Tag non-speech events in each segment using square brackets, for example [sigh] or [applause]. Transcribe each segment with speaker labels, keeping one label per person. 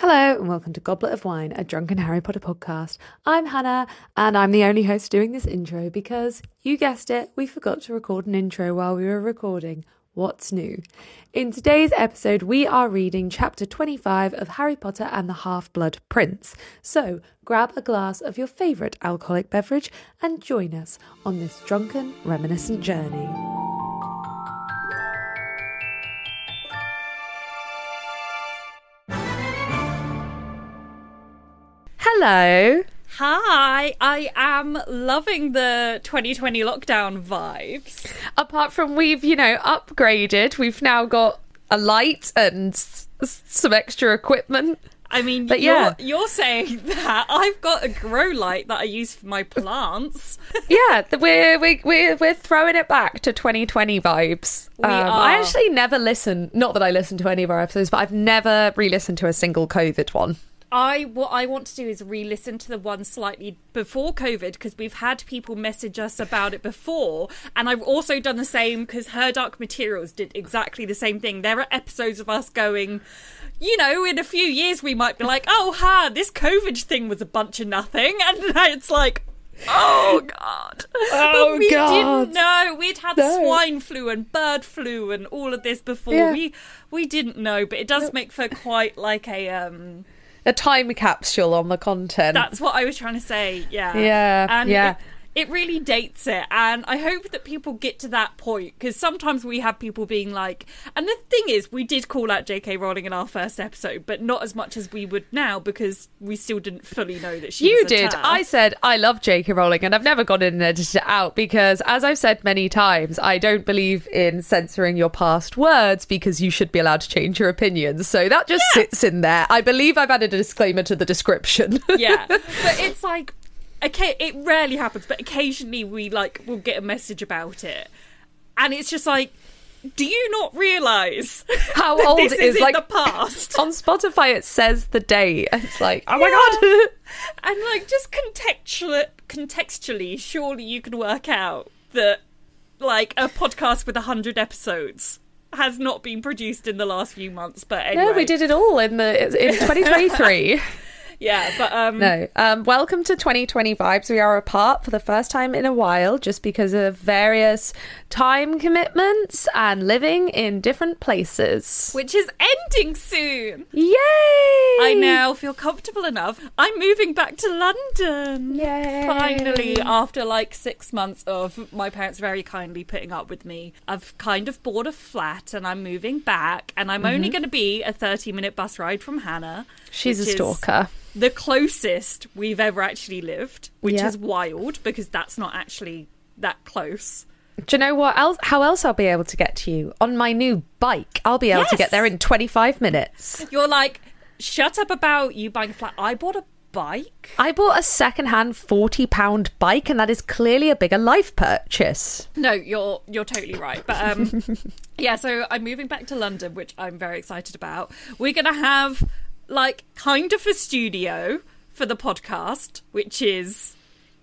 Speaker 1: Hello, and welcome to Goblet of Wine, a drunken Harry Potter podcast. I'm Hannah, and I'm the only host doing this intro because, you guessed it, we forgot to record an intro while we were recording. What's new? In today's episode, we are reading chapter 25 of Harry Potter and the Half Blood Prince. So grab a glass of your favourite alcoholic beverage and join us on this drunken, reminiscent journey. Hello.
Speaker 2: Hi, I am loving the 2020 lockdown vibes.
Speaker 1: Apart from we've, you know, upgraded, we've now got a light and s- some extra equipment.
Speaker 2: I mean,
Speaker 1: But yeah.
Speaker 2: you're, you're saying [laughs] that I've got a grow light that I use for my plants. [laughs]
Speaker 1: yeah, we're, we we're, we're throwing it back to 2020 vibes. Um, I actually never listen, not that I listen to any of our episodes, but I've never re listened to a single COVID one.
Speaker 2: I what I want to do is re-listen to the one slightly before COVID because we've had people message us about it before, and I've also done the same because Her Dark Materials did exactly the same thing. There are episodes of us going. You know, in a few years we might be like, "Oh, ha, this COVID thing was a bunch of nothing," [laughs] and it's like, "Oh God,
Speaker 1: Oh,
Speaker 2: but we
Speaker 1: God.
Speaker 2: didn't know we'd had
Speaker 1: No.
Speaker 2: swine flu and bird flu and all of this before.
Speaker 1: Yeah.
Speaker 2: We we didn't know, but it does make for quite like a um
Speaker 1: A time capsule on the content.
Speaker 2: that's what I was trying to say. Yeah.
Speaker 1: Yeah,
Speaker 2: And
Speaker 1: yeah.
Speaker 2: It, really dates it. And I hope that people get to that point because sometimes we have people being like, and the thing is, we did call out J.K. Rowling in our first episode, but not as much as we would now because we still didn't fully know that she
Speaker 1: You
Speaker 2: was a
Speaker 1: did. I said I love J.K. Rowling, and I've never gone in and edited it out because, as I've said many times, I don't believe in censoring your past words because you should be allowed to change your opinions. So that just sits in there. I believe I've added a disclaimer to the description.
Speaker 2: yeah [laughs] but it's like okay it rarely happens but occasionally we like will get a message about it and it's just like do you not realize [laughs]
Speaker 1: How old
Speaker 2: this
Speaker 1: is,
Speaker 2: is in
Speaker 1: like
Speaker 2: the past [laughs]
Speaker 1: on Spotify? It says the date. [laughs] It's like, oh my
Speaker 2: Yeah.
Speaker 1: god.
Speaker 2: and like just contextually contextually surely you can work out that like a podcast with 100 episodes has not been produced in the last few months but anyway
Speaker 1: No, we did it all in the in 2023.
Speaker 2: Yeah but um
Speaker 1: No. Um, welcome to 2020 Vibes. We are apart for the first time in a while just because of various time commitments and living in different places.
Speaker 2: which is ending soon
Speaker 1: Yay!
Speaker 2: I now feel comfortable enough. I'm moving back to London.
Speaker 1: Yay.
Speaker 2: Finally, after like six months of my parents very kindly putting up with me, I've kind of bought a flat and I'm moving back. And I'm
Speaker 1: Mm-hmm.
Speaker 2: only going to be a 30 minute bus ride from Hannah.
Speaker 1: She's a
Speaker 2: which is
Speaker 1: stalker.
Speaker 2: The closest we've ever actually lived, which is wild because that's not actually that close.
Speaker 1: Do you know what else? How else I'll be able to get to you on my new bike? I'll be able to get there in 25 minutes.
Speaker 2: You're like, shut up about you buying a flat. I bought a bike.
Speaker 1: I bought a second-hand 40 pound bike, and that is clearly a bigger life purchase.
Speaker 2: No, you're you're totally right. But um [laughs] yeah, so I'm moving back to London, which I'm very excited about. We're gonna have like kind of a studio for the podcast, which is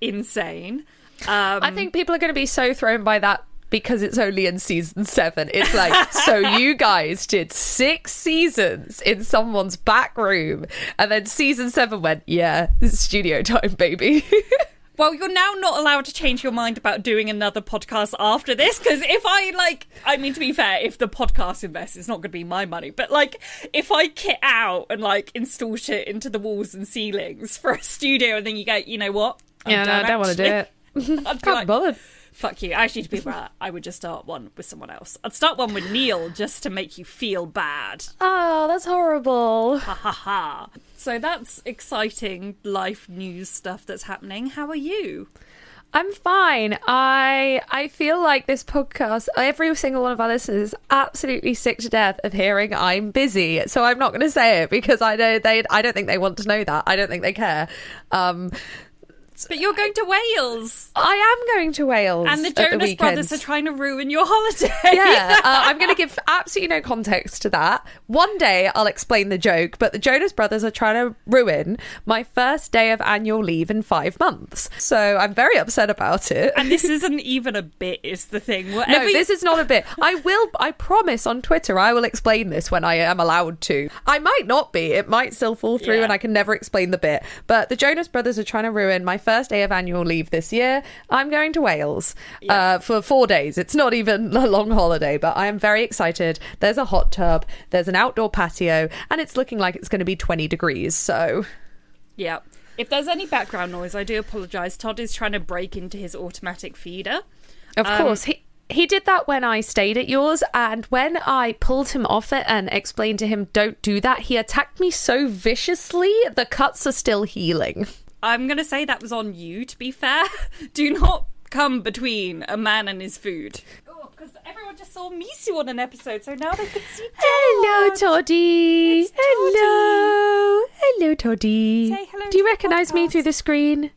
Speaker 2: insane. Um
Speaker 1: I think people are going to be so thrown by that because it's only in season seven. It's like, so [laughs] you guys did six seasons in someone's back room, and then season seven went, yeah, studio time, baby. [laughs]
Speaker 2: Well, you're now not allowed to change your mind about doing another podcast after this because if I like, I mean, to be fair, if the podcast invests, it's not going to be my money. But like, if I kit out and like install shit into the walls and ceilings for a studio, and then you go, you know what? I'm
Speaker 1: yeah, no, I don't want to do it. [laughs]
Speaker 2: I'd be
Speaker 1: Can't
Speaker 2: like,
Speaker 1: bothered.
Speaker 2: Fuck you. Actually, to be [laughs] fair, I would just start one with someone else. I'd start one with Neil just to make you feel bad.
Speaker 1: Oh, that's horrible.
Speaker 2: Ha ha ha. So that's exciting life news stuff that's happening. How are you?
Speaker 1: I'm fine. I I feel like this podcast, every single one of our listeners is absolutely sick to death of hearing I'm busy. So I'm not going to say it because I know they. I don't think they want to know that. I don't think they care. Um,
Speaker 2: But you're going to Wales.
Speaker 1: I am going to Wales,
Speaker 2: And the Jonas
Speaker 1: weekend.
Speaker 2: Brothers are trying to ruin your holiday.
Speaker 1: yeah, uh, [laughs] I'm going to give absolutely no context to that. One day I'll explain the joke, but the Jonas Brothers are trying to ruin my first day of annual leave in five months. So I'm very upset about it.
Speaker 2: and this [laughs] isn't even a bit, is the thing.
Speaker 1: no,
Speaker 2: Whatever
Speaker 1: this is not a bit. I will, I promise on Twitter, I will explain this when I am allowed to. I might not be. It might still fall through
Speaker 2: Yeah.
Speaker 1: and I can never explain the bit. But the Jonas Brothers are trying to ruin my first day of annual leave this year. I'm going to Wales uh, for four days. It's not even a long holiday, but I am very excited. There's a hot tub, there's an outdoor patio, and it's looking like it's going to be 20 degrees. So.
Speaker 2: Yeah. If there's any background noise, I do apologise. Todd is trying to break into his automatic feeder.
Speaker 1: Of
Speaker 2: Um,
Speaker 1: course, he he did that when I stayed at yours, and when I pulled him off it and explained to him, "Don't do that," he attacked me so viciously. The cuts are still healing.
Speaker 2: I'm going to say that was on you, to be fair. [laughs] do not come between a man and his food. Oh, because everyone just saw Misu on an episode, so now they can see [laughs]
Speaker 1: Hello, Toddy.
Speaker 2: It's Toddy.
Speaker 1: Hello, hello, Toddy.
Speaker 2: Say hello
Speaker 1: Do you recognise me through the screen?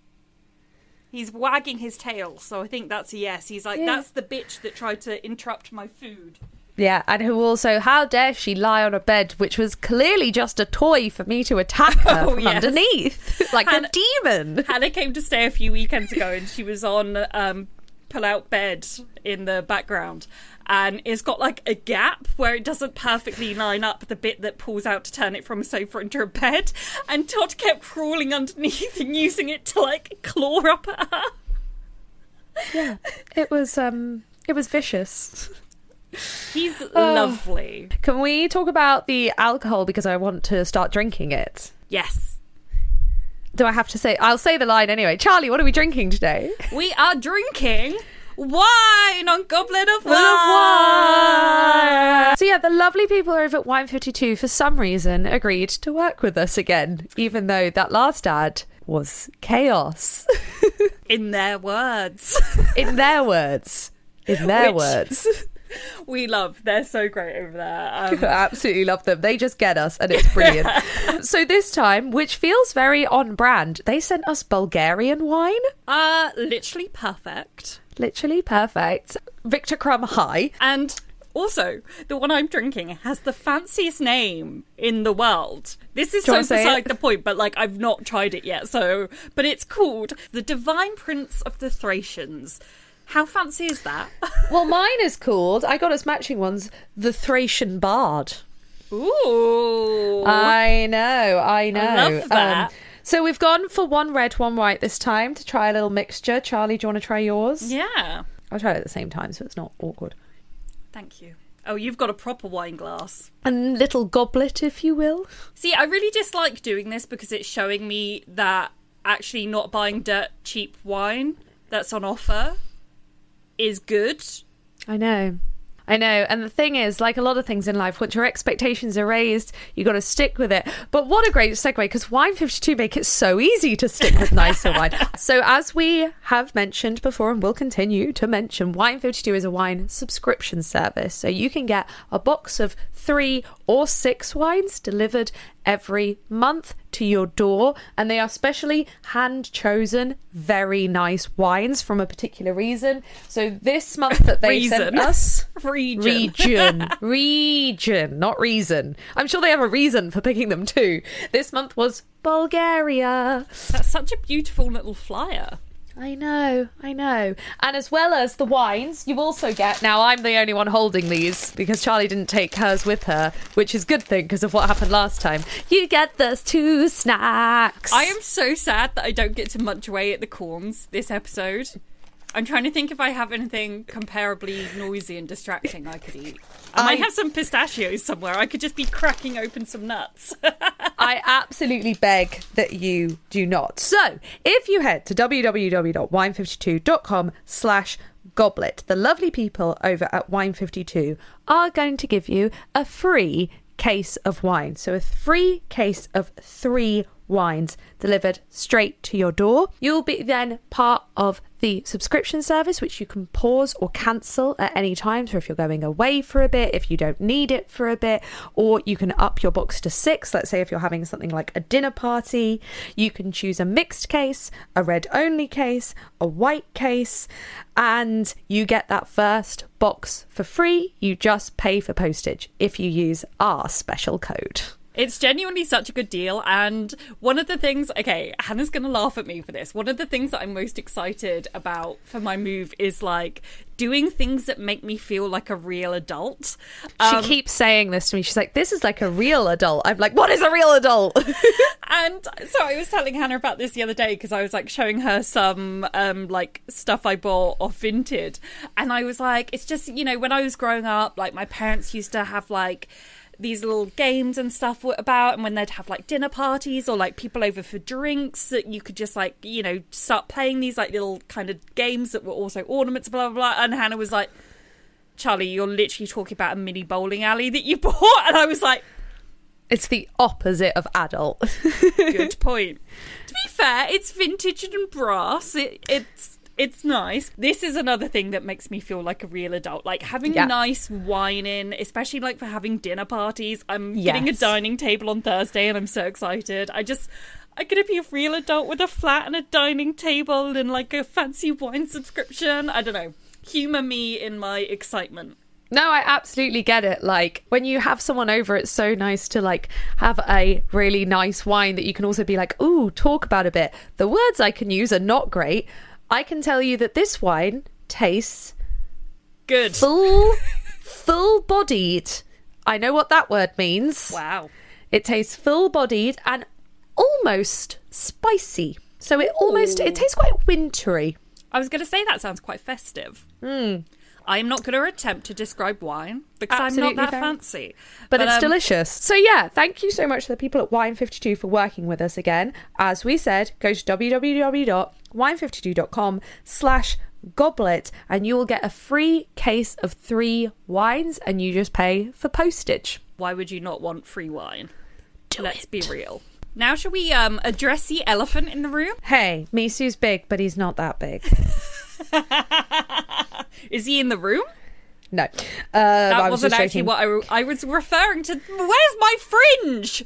Speaker 2: He's wagging his tail, so I think that's a yes. He's like,
Speaker 1: Yeah.
Speaker 2: that's the bitch that tried to interrupt my food.
Speaker 1: Yeah, and who also, how dare she lie on a bed which was clearly just a toy for me to attack her
Speaker 2: Oh,
Speaker 1: from
Speaker 2: yes.
Speaker 1: underneath, [laughs] like
Speaker 2: Hannah-
Speaker 1: a demon.
Speaker 2: Hannah came to stay a few weekends ago and she was on um, pull out bed in the background. And it's got like a gap where it doesn't perfectly line up the bit that pulls out to turn it from a sofa into a bed. And Todd kept crawling underneath and using it to like claw up at her.
Speaker 1: It was, um, it was vicious.
Speaker 2: He's
Speaker 1: Oh. [laughs]
Speaker 2: lovely.
Speaker 1: Can we talk about the alcohol because I want to start drinking it?
Speaker 2: Yes.
Speaker 1: Do I have to say? I'll say the line anyway. Charlie, what are we drinking today?
Speaker 2: We are drinking wine on Goblet of Wine.
Speaker 1: So yeah, the lovely people over at Wine Fifty Two for some reason agreed to work with us again, even though that last ad was chaos. [laughs]
Speaker 2: In their words.
Speaker 1: in their words. In their
Speaker 2: Which-
Speaker 1: words. [laughs] [laughs]
Speaker 2: we love. They're so great over there. Um, [laughs]
Speaker 1: absolutely love them. They just get us and it's brilliant. [laughs] so this time, which feels very on brand, they sent us Bulgarian wine.
Speaker 2: uh, literally perfect.
Speaker 1: Literally perfect. Viktor Krum High.
Speaker 2: And also, the one I'm drinking has the fanciest name in the world. This is so beside
Speaker 1: it?
Speaker 2: the point, but like I've not tried it yet. So, but it's called the Divine Prince of the Thracians. How fancy is that? [laughs]
Speaker 1: Well, mine is called, I got us matching ones, the Thracian Bard.
Speaker 2: Ooh.
Speaker 1: I know, I know. Um,
Speaker 2: love that.
Speaker 1: so we've gone for one red, one white this time to try a little mixture. Charlie, do you want to try yours?
Speaker 2: yeah.
Speaker 1: I'll try it at the same time so it's not awkward.
Speaker 2: Thank you. Oh, you've got a proper wine glass.
Speaker 1: A little goblet, if you will.
Speaker 2: See, I really dislike doing this because it's showing me that actually not buying dirt cheap wine that's on offer is good.
Speaker 1: I know. I know. And the thing is, like a lot of things in life, once your expectations are raised, you got to stick with it. But what a great segue because Wine 52 make it so easy to stick with [laughs] nicer wine. So, as we have mentioned before and will continue to mention, Wine 52 is a wine subscription service. So, you can get a box of three or six wines delivered every month to your door. And they are specially hand chosen, very nice wines from a particular reason. So, this month that they sent us [laughs]
Speaker 2: Region.
Speaker 1: region [laughs] region not reason i'm sure they have a reason for picking them too this month was bulgaria
Speaker 2: That's such a beautiful little flyer.
Speaker 1: I know i know. And as well as the wines you also get now i'm the only one holding these because charlie didn't take hers with her which is a good thing because of what happened last time. You get those two snacks.
Speaker 2: I am so sad that I don't get to munch away at the corns this episode. I'm trying to think if I have anything comparably noisy and distracting I could eat. I might
Speaker 1: I-
Speaker 2: have some pistachios somewhere. I could just be cracking open some nuts. [laughs]
Speaker 1: I absolutely beg that you do not. So, if you head to www.wine52.com slash goblet, the lovely people over at Wine52 are going to give you a free case of wine. So, a free case of three wines delivered straight to your door. You'll be then part of the subscription service, which you can pause or cancel at any time. So, if you're going away for a bit, if you don't need it for a bit, or you can up your box to six. Let's say if you're having something like a dinner party, you can choose a mixed case, a red only case, a white case, and you get that first box for free. You just pay for postage if you use our special code.
Speaker 2: It's genuinely such a good deal. And one of the things, okay, Hannah's going to laugh at me for this. One of the things that I'm most excited about for my move is like doing things that make me feel like a real adult.
Speaker 1: Um, she keeps saying this to me. She's like, this is like a real adult. I'm like, what is a real adult? [laughs]
Speaker 2: and so I was telling Hannah about this the other day because I was like showing her some um like stuff I bought off Vinted. And I was like, it's just, you know, when I was growing up, like my parents used to have like, these little games and stuff were about and when they'd have like dinner parties or like people over for drinks that you could just like you know start playing these like little kind of games that were also ornaments blah blah blah. And hannah was like charlie you're literally talking about a mini bowling alley that you [laughs] bought. And i was like
Speaker 1: it's the opposite of adult. [laughs]
Speaker 2: Good point. To be fair it's vintage and brass. It, it's it's nice. This is another thing that makes me feel like a real adult. Like having yeah. nice wine in, especially like for having dinner parties. I'm yes. getting a dining table on Thursday and I'm so excited. I just I'm gonna be a real adult with a flat and a dining table and like a fancy wine subscription. I don't know. Humor me in my excitement.
Speaker 1: No, I absolutely get it. Like when you have someone over, it's so nice to like have a really nice wine that you can also be like, "Ooh, talk about a bit." The words I can use are not great, I can tell you that this wine tastes
Speaker 2: good.
Speaker 1: Full [laughs] full bodied. I know what that word means.
Speaker 2: Wow.
Speaker 1: It tastes full bodied and almost spicy. So it almost Ooh. it tastes quite wintry.
Speaker 2: I was going to say that sounds quite festive.
Speaker 1: Mm.
Speaker 2: I'm not going to attempt to describe wine because Absolutely I'm not that fair. fancy.
Speaker 1: But, but it's um, delicious. So, yeah, thank you so much to the people at Wine52 for working with us again. As we said, go to www.wine52.com slash goblet and you will get a free case of three wines and you just pay for postage.
Speaker 2: Why would you not want free wine?
Speaker 1: Do
Speaker 2: Let's
Speaker 1: it.
Speaker 2: be real. Now, shall we um, address the elephant in the room?
Speaker 1: Hey, Misu's big, but he's not that big. [laughs]
Speaker 2: Is he in the room?
Speaker 1: No. Uh,
Speaker 2: that wasn't actually what I, I was referring to. Where's my fringe?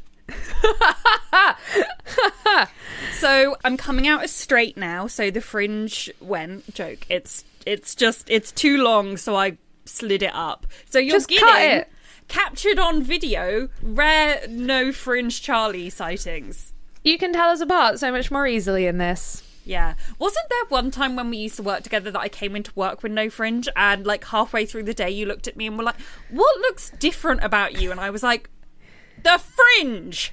Speaker 2: [laughs] so I'm coming out as straight now. So the fringe went joke. It's it's just it's too long, so I slid it up. So you're
Speaker 1: just getting
Speaker 2: captured on video rare no fringe Charlie sightings.
Speaker 1: You can tell us apart so much more easily in this.
Speaker 2: Yeah. Wasn't there one time when we used to work together that I came into work with no fringe and like halfway through the day you looked at me and were like, "What looks different about you?" And I was like, "The fringe."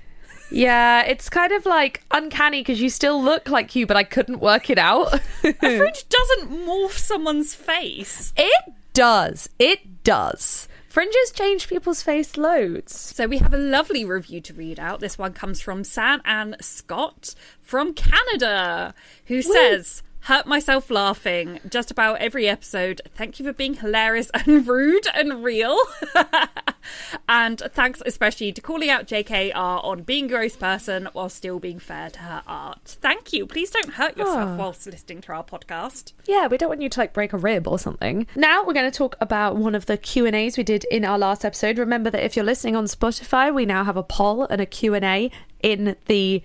Speaker 1: Yeah, it's kind of like uncanny because you still look like you, but I couldn't work it out.
Speaker 2: a [laughs] fringe doesn't morph someone's face.
Speaker 1: It does. It does. Fringes change people's face loads.
Speaker 2: So we have a lovely review to read out. This one comes from San Ann Scott from Canada, who Woo. says, hurt myself laughing just about every episode. Thank you for being hilarious and [laughs] rude and real. [laughs] and thanks especially to calling out JKR on being a gross person while still being fair to her art. Thank you. Please don't hurt yourself oh. whilst listening to our podcast.
Speaker 1: Yeah, we don't want you to like break a rib or something. Now we're going to talk about one of the Q&As we did in our last episode. Remember that if you're listening on Spotify, we now have a poll and a Q&A in the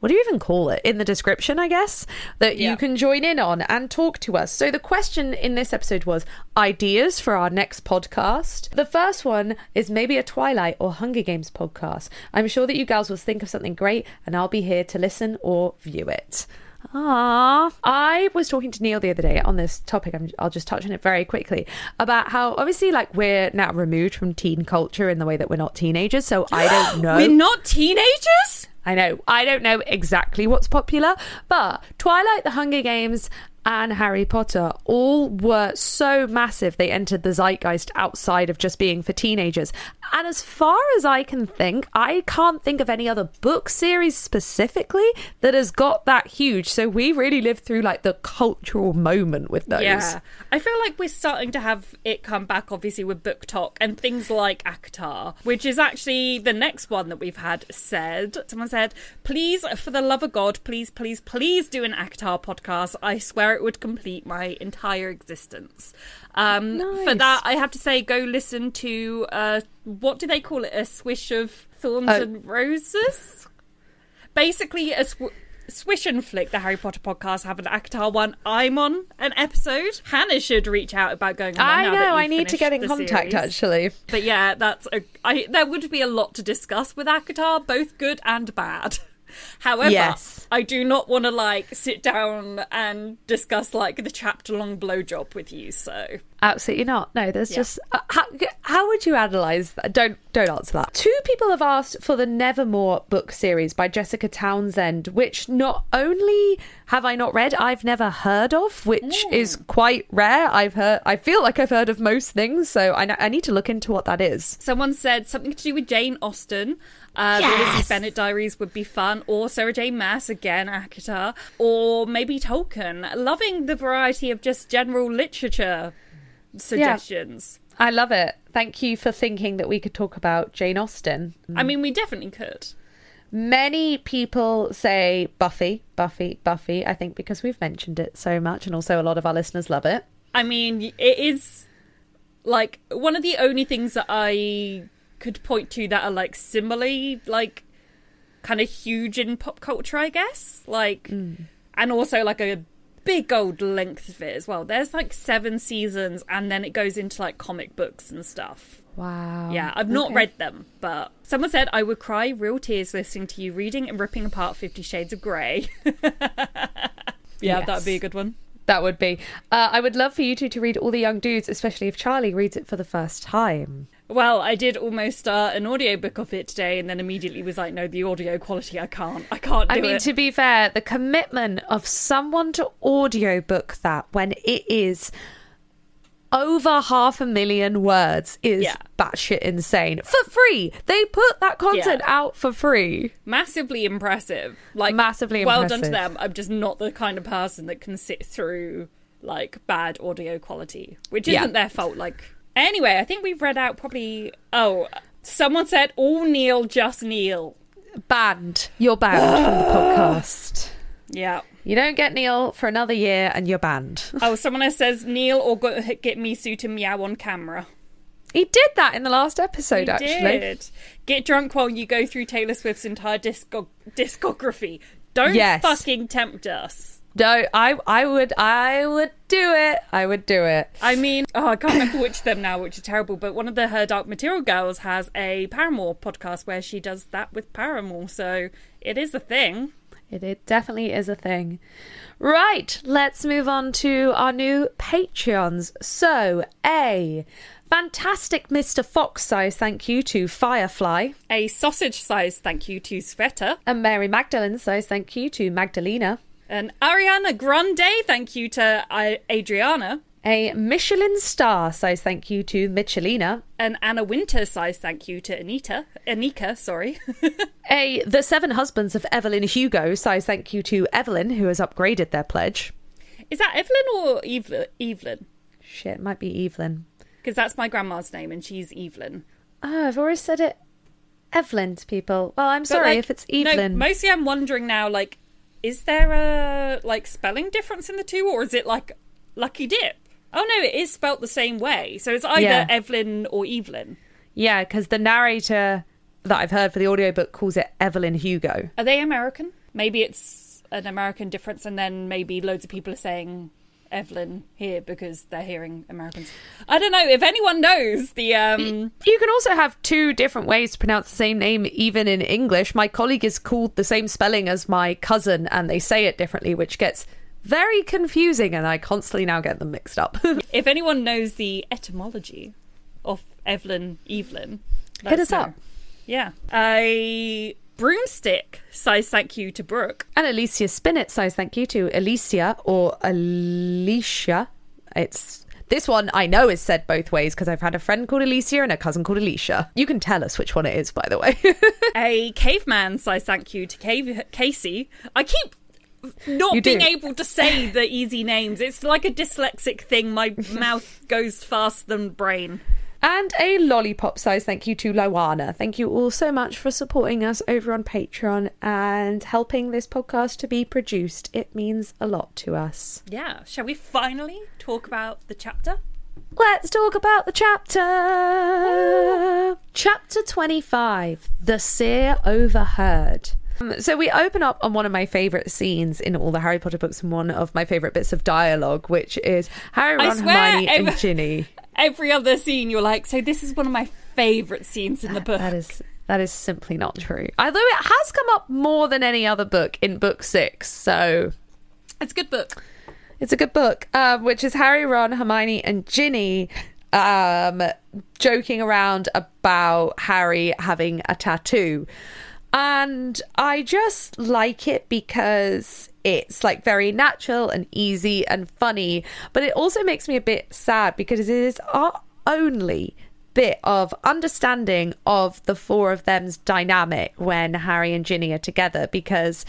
Speaker 1: what do you even call it in the description i guess that yeah. you can join in on and talk to us so the question in this episode was ideas for our next podcast the first one is maybe a twilight or hunger games podcast i'm sure that you girls will think of something great and i'll be here to listen or view it Ah, I was talking to Neil the other day on this topic. i will just touch on it very quickly about how obviously, like, we're now removed from teen culture in the way that we're not teenagers. So I don't [gasps] know.
Speaker 2: we're not teenagers.
Speaker 1: I know. I don't know exactly what's popular, but Twilight, The Hunger Games, and Harry Potter all were so massive they entered the zeitgeist outside of just being for teenagers. And as far as I can think, I can't think of any other book series specifically that has got that huge. So we really lived through like the cultural moment with those.
Speaker 2: Yeah, I feel like we're starting to have it come back, obviously, with BookTok and things like ACOTAR, which is actually the next one that we've had said. Someone said, please, for the love of God, please, please, please do an ACOTAR podcast. I swear it would complete my entire existence. Um, For that, I have to say, go listen to, uh, what do they call it? A swish of thorns
Speaker 1: Oh.
Speaker 2: and roses? basically a sw- swish and flick the harry potter podcast have an ACOTAR one i'm on an episode hannah should reach out about going on
Speaker 1: I know. I need to get in contact
Speaker 2: series.
Speaker 1: actually.
Speaker 2: but yeah that's a I, there would be a lot to discuss with ACOTAR both good and bad [laughs] however
Speaker 1: Yes.
Speaker 2: i do not want to like sit down and discuss like the chapter long blowjob with you so
Speaker 1: Absolutely not. No, there's
Speaker 2: Yeah.
Speaker 1: just uh, how, how would you analyze that? Don't don't answer that. Two people have asked for the Nevermoor book series by Jessica Townsend, which not only have I not read, I've never heard of, which is quite rare. I've heard, I feel like I've heard of most things, so I, I need to look into what that is.
Speaker 2: Someone said something to do with Jane Austen. Uh, The Lizzie Bennet Diaries would be fun, or Sarah J. Maas again, ACOTAR, or maybe Tolkien. Loving the variety of just general literature suggestions.
Speaker 1: I love it. Thank you for thinking that we could talk about Jane Austen.
Speaker 2: I mean, we definitely could.
Speaker 1: Many people say Buffy, Buffy, Buffy. I think because we've mentioned it so much, and also a lot of our listeners love it.
Speaker 2: I mean, it is like one of the only things that I could point to that are like similarly like kind of huge in pop culture, I guess. Like, and also like a big old length of it as well. There's like seven seasons, and then it goes into like comic books and stuff.
Speaker 1: Wow.
Speaker 2: Yeah, I've not
Speaker 1: Okay.
Speaker 2: read them, but someone said I would cry real tears listening to you reading and ripping apart Fifty Shades of Grey. [laughs] yeah,
Speaker 1: Yes.
Speaker 2: that'd be a good one.
Speaker 1: That would be. Uh, I would love for you two to read All the Young Dudes, especially if Charlie reads it for the first time.
Speaker 2: Well, I did almost start an audiobook of it today and then immediately was like, no, the audio quality, I can't. I can't do
Speaker 1: I mean,
Speaker 2: it.
Speaker 1: to be fair, the commitment of someone to audiobook that when it is over half a million words is
Speaker 2: Yeah.
Speaker 1: batshit insane. For free. They put that content
Speaker 2: Yeah.
Speaker 1: out for free.
Speaker 2: Massively impressive. Like,
Speaker 1: Massively
Speaker 2: well done to them. I'm just not the kind of person that can sit through, like, bad audio quality, which isn't their fault. Like, anyway, I think we've read out probably. Oh, someone said, all Neil, just Neil.
Speaker 1: Banned. You're banned from the podcast.
Speaker 2: Yeah.
Speaker 1: You don't get Neil for another year and you're banned. [laughs]
Speaker 2: Oh, someone else says, Neil or go, get Misu to meow on camera.
Speaker 1: He did that in the last episode,
Speaker 2: You
Speaker 1: actually.
Speaker 2: did. Get drunk while you go through Taylor Swift's entire discog- discography. Don't
Speaker 1: Yes.
Speaker 2: fucking tempt us.
Speaker 1: No, I I would I would do it. I would do it.
Speaker 2: I mean, oh, I can't remember which of them now, which are terrible. But one of the Her Dark Material girls has a Paramore podcast where she does that with Paramore, so it is a thing.
Speaker 1: It, it definitely is a thing. Right, let's move on to our new Patreons. So, A, fantastic Mr. Fox size thank you to Firefly,
Speaker 2: A sausage size thank you to Sveta.
Speaker 1: and Mary Magdalene size thank you to Magdalena,
Speaker 2: An Ariana Grande thank you to I- Adriana.
Speaker 1: a Michelin star size thank you to Michelina,
Speaker 2: An Anna Wintour size thank you to Anita. Anika, sorry. [laughs]
Speaker 1: a The Seven Husbands of Evelyn Hugo size thank you to Evelyn, who has upgraded their pledge.
Speaker 2: is that Evelyn or Evelyn? Evelyn?
Speaker 1: Shit, it might be Evelyn.
Speaker 2: Because that's my grandma's name and she's Evelyn.
Speaker 1: Oh, I've always said it Evelyn to people. Well, I'm
Speaker 2: But,
Speaker 1: sorry
Speaker 2: like,
Speaker 1: if it's Evelyn.
Speaker 2: no,
Speaker 1: Evelyn.
Speaker 2: mostly I'm wondering now, like, is there a like spelling difference in the two, or is it like Lucky Dip? Oh no, it is spelt the same way. So it's either
Speaker 1: Yeah.
Speaker 2: Evelyn or Evelyn.
Speaker 1: Yeah, because the narrator that I've heard for the audiobook calls it Evelyn Hugo.
Speaker 2: Are they American? Maybe it's an American difference, and then maybe loads of people are saying Evelyn here because they're hearing Americans. I don't know if anyone knows the um.
Speaker 1: You can also have two different ways to pronounce the same name, even in English. My colleague is called the same spelling as my cousin, and they say it differently, which gets very confusing, and I constantly now get them mixed up. [laughs]
Speaker 2: If anyone knows the etymology of Evelyn Evelyn,
Speaker 1: Hit us
Speaker 2: know.
Speaker 1: up.
Speaker 2: Yeah. A broomstick size thank you to Brooke.
Speaker 1: and Alicia Spinnet size thank you to Alicia or Alicia. It's This one I know is said both ways because I've had a friend called Alicia and a cousin called Alicia. You can tell us which one it is, by the way. [laughs]
Speaker 2: a caveman says thank you to Cave- Casey. I keep not
Speaker 1: You
Speaker 2: being
Speaker 1: do.
Speaker 2: able to say the easy names. It's like a dyslexic thing. My [laughs] mouth goes faster than brain.
Speaker 1: And a lollipop size thank you to Loana. Thank you all so much for supporting us over on Patreon and helping this podcast to be produced. It means a lot to us.
Speaker 2: Yeah. Shall we finally talk about the chapter?
Speaker 1: Let's talk about the chapter. Chapter 25 The Seer Overheard. Um, So we open up on one of my favourite scenes in all the Harry Potter books and one of my favourite bits of dialogue, which is Harry, Ron, Hermione, and Ginny. [laughs]
Speaker 2: Every other scene, you're like, so this is one of my favourite scenes in the book.
Speaker 1: That is that is simply not true. Although it has come up more than any other book in book six, so
Speaker 2: It's a good book.
Speaker 1: it's a good book. Um, which is Harry, Ron, Hermione, and Ginny um, joking around about Harry having a tattoo. And I just like it because it's like very natural and easy and funny, but it also makes me a bit sad because it is our only bit of understanding of the four of them's dynamic when Harry and Ginny are together because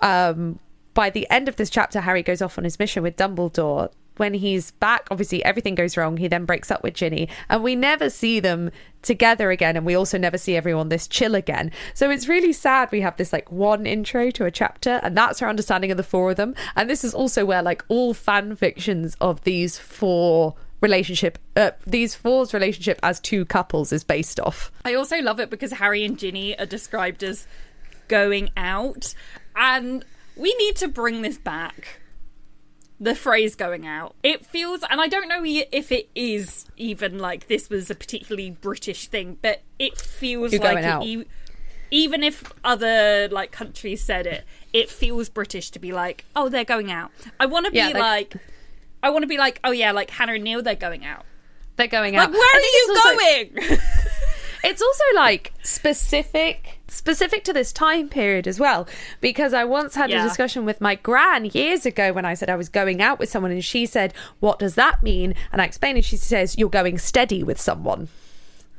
Speaker 1: um by the end of this chapter Harry goes off on his mission with Dumbledore when he's back obviously everything goes wrong he then breaks up with Ginny and we never see them together again and we also never see everyone this chill again. So it's really sad we have this like one intro to a chapter and that's our understanding of the four of them. And this is also where like all fan fictions of these four relationship uh, these four's relationship as two couples is based off.
Speaker 2: I also love it because Harry and Ginny are described as going out, and we need to bring this back. The phrase going out. It feels, and I don't know if it is even like this was a particularly British thing, but it feels
Speaker 1: You're
Speaker 2: like
Speaker 1: going
Speaker 2: it, even if other like countries said it, it feels British to be like, oh, they're going out. I want to be
Speaker 1: Yeah,
Speaker 2: like, I want to be like, oh yeah, like Hannah and Neil, they're going out.
Speaker 1: they're going
Speaker 2: Like,
Speaker 1: out
Speaker 2: where
Speaker 1: I
Speaker 2: are you
Speaker 1: it's also-
Speaker 2: going? [laughs]
Speaker 1: It's also like specific specific to this time period as well because I once had
Speaker 2: Yeah.
Speaker 1: a discussion with my gran years ago when I said I was going out with someone and she said what does that mean and I explained and she says you're going steady with someone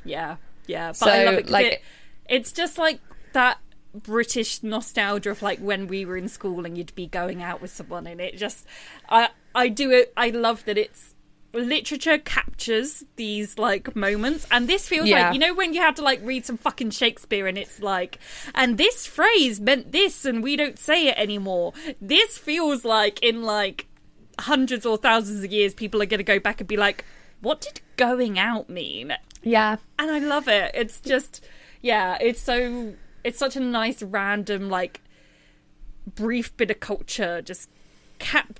Speaker 2: Yeah, yeah. But
Speaker 1: So,
Speaker 2: I love it
Speaker 1: like-
Speaker 2: it, it's just like that British nostalgia of like when we were in school and you'd be going out with someone, and it just, I, I do it. I love that it's literature captures these like moments, and this feels
Speaker 1: Yeah.
Speaker 2: like you know when you have to like read some fucking Shakespeare, and it's like, and this phrase meant this, and we don't say it anymore. This feels like in like hundreds or thousands of years, people are going to go back and be like, what did going out mean?
Speaker 1: yeah
Speaker 2: and I love it. It's just, yeah, it's so, it's such a nice random like brief bit of culture just cap-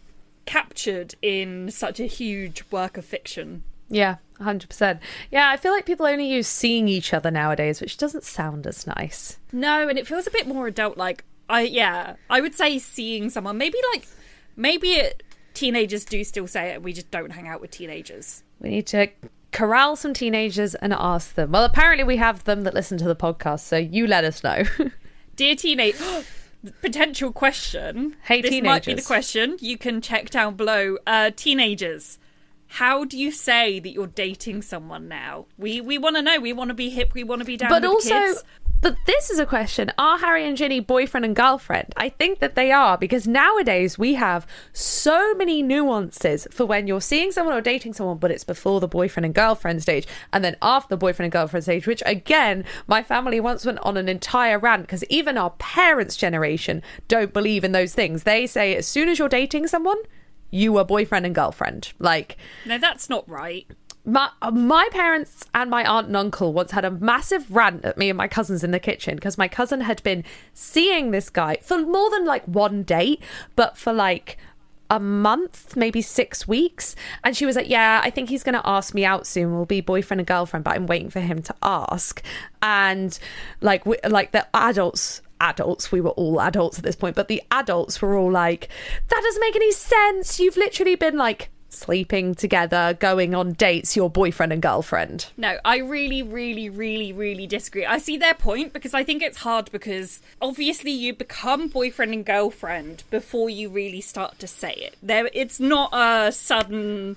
Speaker 2: captured in such a huge work of fiction.
Speaker 1: yeah 100% yeah I feel like people only use seeing each other nowadays which doesn't sound as nice
Speaker 2: No, and it feels a bit more adult. Like I, yeah, I would say seeing someone maybe like maybe it, teenagers do still say it. We just don't hang out with teenagers.
Speaker 1: we need to corral some teenagers and ask them well apparently we have them that listen to the podcast so you let us know [laughs]
Speaker 2: Dear teenage [gasps] potential question.
Speaker 1: Hey,
Speaker 2: this might be the question. You can check down below. Uh, teenagers, how do you say that you're dating someone now? We we want to know. We want to be hip. We want to be down.
Speaker 1: but also
Speaker 2: kids.
Speaker 1: But this is a question. Are harry and ginny boyfriend and girlfriend? I think that they are because nowadays we have so many nuances for when you're seeing someone or dating someone but it's before the boyfriend and girlfriend stage and then after the boyfriend and girlfriend stage which again my family once went on an entire rant because even our parents generation don't believe in those things. They say as soon as you're dating someone you are boyfriend and girlfriend. Like
Speaker 2: no, that's not right.
Speaker 1: My my parents and my aunt and uncle once had a massive rant at me and my cousins in the kitchen because my cousin had been seeing this guy for more than like one date, but for like a month, maybe six weeks. And she was like, Yeah, I think he's going to ask me out soon. We'll be boyfriend and girlfriend, but I'm waiting for him to ask. And like, we, like the adults. Adults, we were all adults at this point, but the adults were all like, That doesn't make any sense. You've literally been like sleeping together, going on dates, your boyfriend and girlfriend.
Speaker 2: No, I really, really, really, really disagree. I see their point because I think it's hard because obviously you become boyfriend and girlfriend before you really start to say it. There, it's not a sudden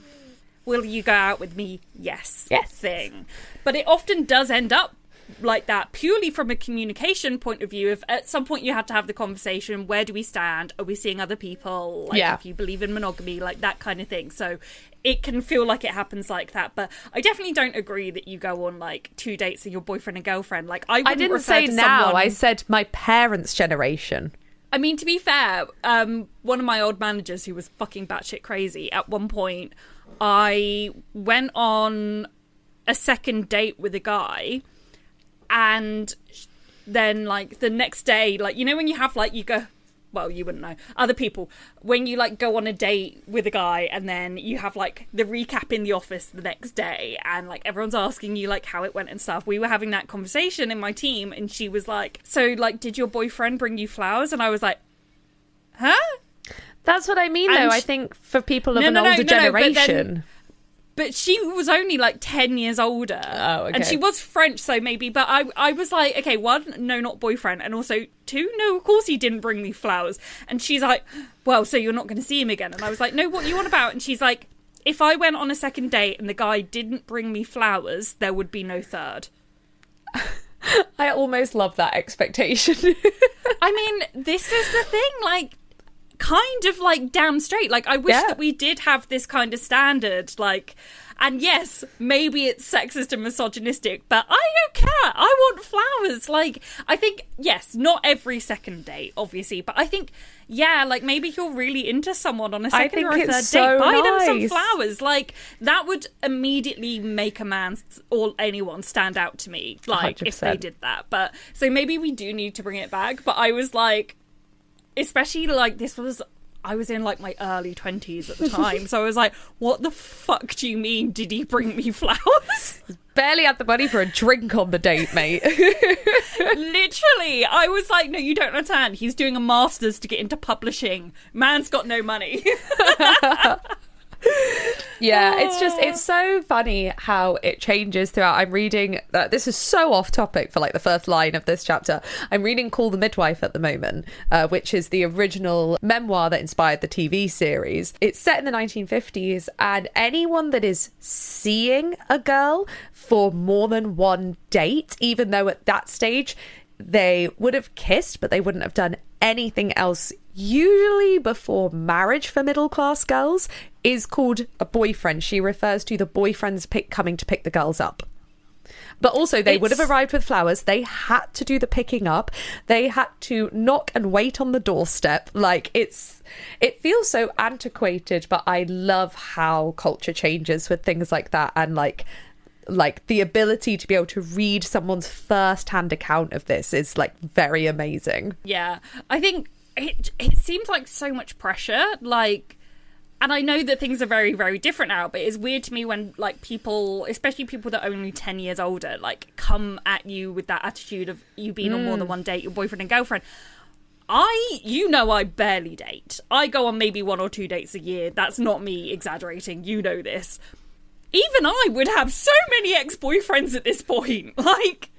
Speaker 2: will you go out with me? Yes.
Speaker 1: Yes.
Speaker 2: Thing. But it often does end up like that purely from a communication point of view if at some point you had to have the conversation where do we stand are we seeing other people like
Speaker 1: Yeah.
Speaker 2: if you believe in monogamy like that kind of thing so it can feel like it happens like that but i definitely don't agree that you go on like two dates with your boyfriend and girlfriend like i,
Speaker 1: I didn't say now.
Speaker 2: someone-
Speaker 1: I said my parents' generation.
Speaker 2: I mean, to be fair, um, one of my old managers who was fucking batshit crazy, at one point, I went on a second date with a guy, and then, like, the next day, like, you know, when you have, like, you go, well, you wouldn't know, other people, when you, like, go on a date with a guy, and then you have, like, the recap in the office the next day, and, like, everyone's asking you, like, how it went and stuff. We were having that conversation in my team, and she was like, so, like, did your boyfriend bring you flowers? And I was like, huh?
Speaker 1: That's what I mean,
Speaker 2: And
Speaker 1: though.
Speaker 2: sh-
Speaker 1: I think for people of
Speaker 2: No,
Speaker 1: an
Speaker 2: no,
Speaker 1: older
Speaker 2: no,
Speaker 1: generation.
Speaker 2: But she was only like 10 years older.
Speaker 1: Oh, okay.
Speaker 2: and she was french so maybe but i i was like okay one no not boyfriend and also two no of course he didn't bring me flowers. And she's like well so you're not going to see him again? And i was like no what you on about? And she's like if i went on a second date and the guy didn't bring me flowers there would be no third. [laughs]
Speaker 1: I almost love that expectation. [laughs]
Speaker 2: I mean, this is the thing, like, kind of like damn straight. Like, I wish
Speaker 1: Yeah.
Speaker 2: that we did have this kind of standard, like, and yes, maybe it's sexist and misogynistic, but I don't care. I want flowers. Like, I think, yes, not every second date, obviously, but I think, yeah, like maybe you're really into someone on a second or a third
Speaker 1: so
Speaker 2: date. Buy them some flowers. Like, that would immediately make a man or anyone stand out to me. Like, if they did that. But so maybe we do need to bring it back. But I was like, especially like this was I was in like my early twenties at the time, so I was like, "What the fuck do you mean? Did he bring me flowers?"
Speaker 1: Barely had the money for a drink on the date, mate. [laughs]
Speaker 2: Literally, I was like, "No, you don't understand. He's doing a masters to get into publishing. Man's got no money." [laughs]
Speaker 1: Yeah, it's just it's so funny how it changes throughout. I'm reading uh, this is so off topic for like the first line of this chapter. I'm reading Call the Midwife at the moment, uh, which is the original memoir that inspired the TV series. It's set in the 1950s, and anyone that is seeing a girl for more than one date, even though at that stage they would have kissed, but they wouldn't have done anything else. Usually before marriage for middle class girls is called a boyfriend. She refers to the boyfriends pick, coming to pick the girls up. But also, they would have arrived with flowers. They had to do the picking up. They had to knock and wait on the doorstep. Like it's, it feels so antiquated. But I love how culture changes with things like that, and like, like the ability to be able to read someone's first-hand account of this is like very amazing.
Speaker 2: Yeah, I think it it seems like so much pressure. Like, and I know that things are very very different now, but it's weird to me when like people, especially people that are only ten years older, like come at you with that attitude of you being on more than mm. one date, your boyfriend and girlfriend. I, you know, I barely date. I go on maybe one or two dates a year. That's not me exaggerating. You know this. Even I would have so many ex boyfriends at this point. [laughs] Like,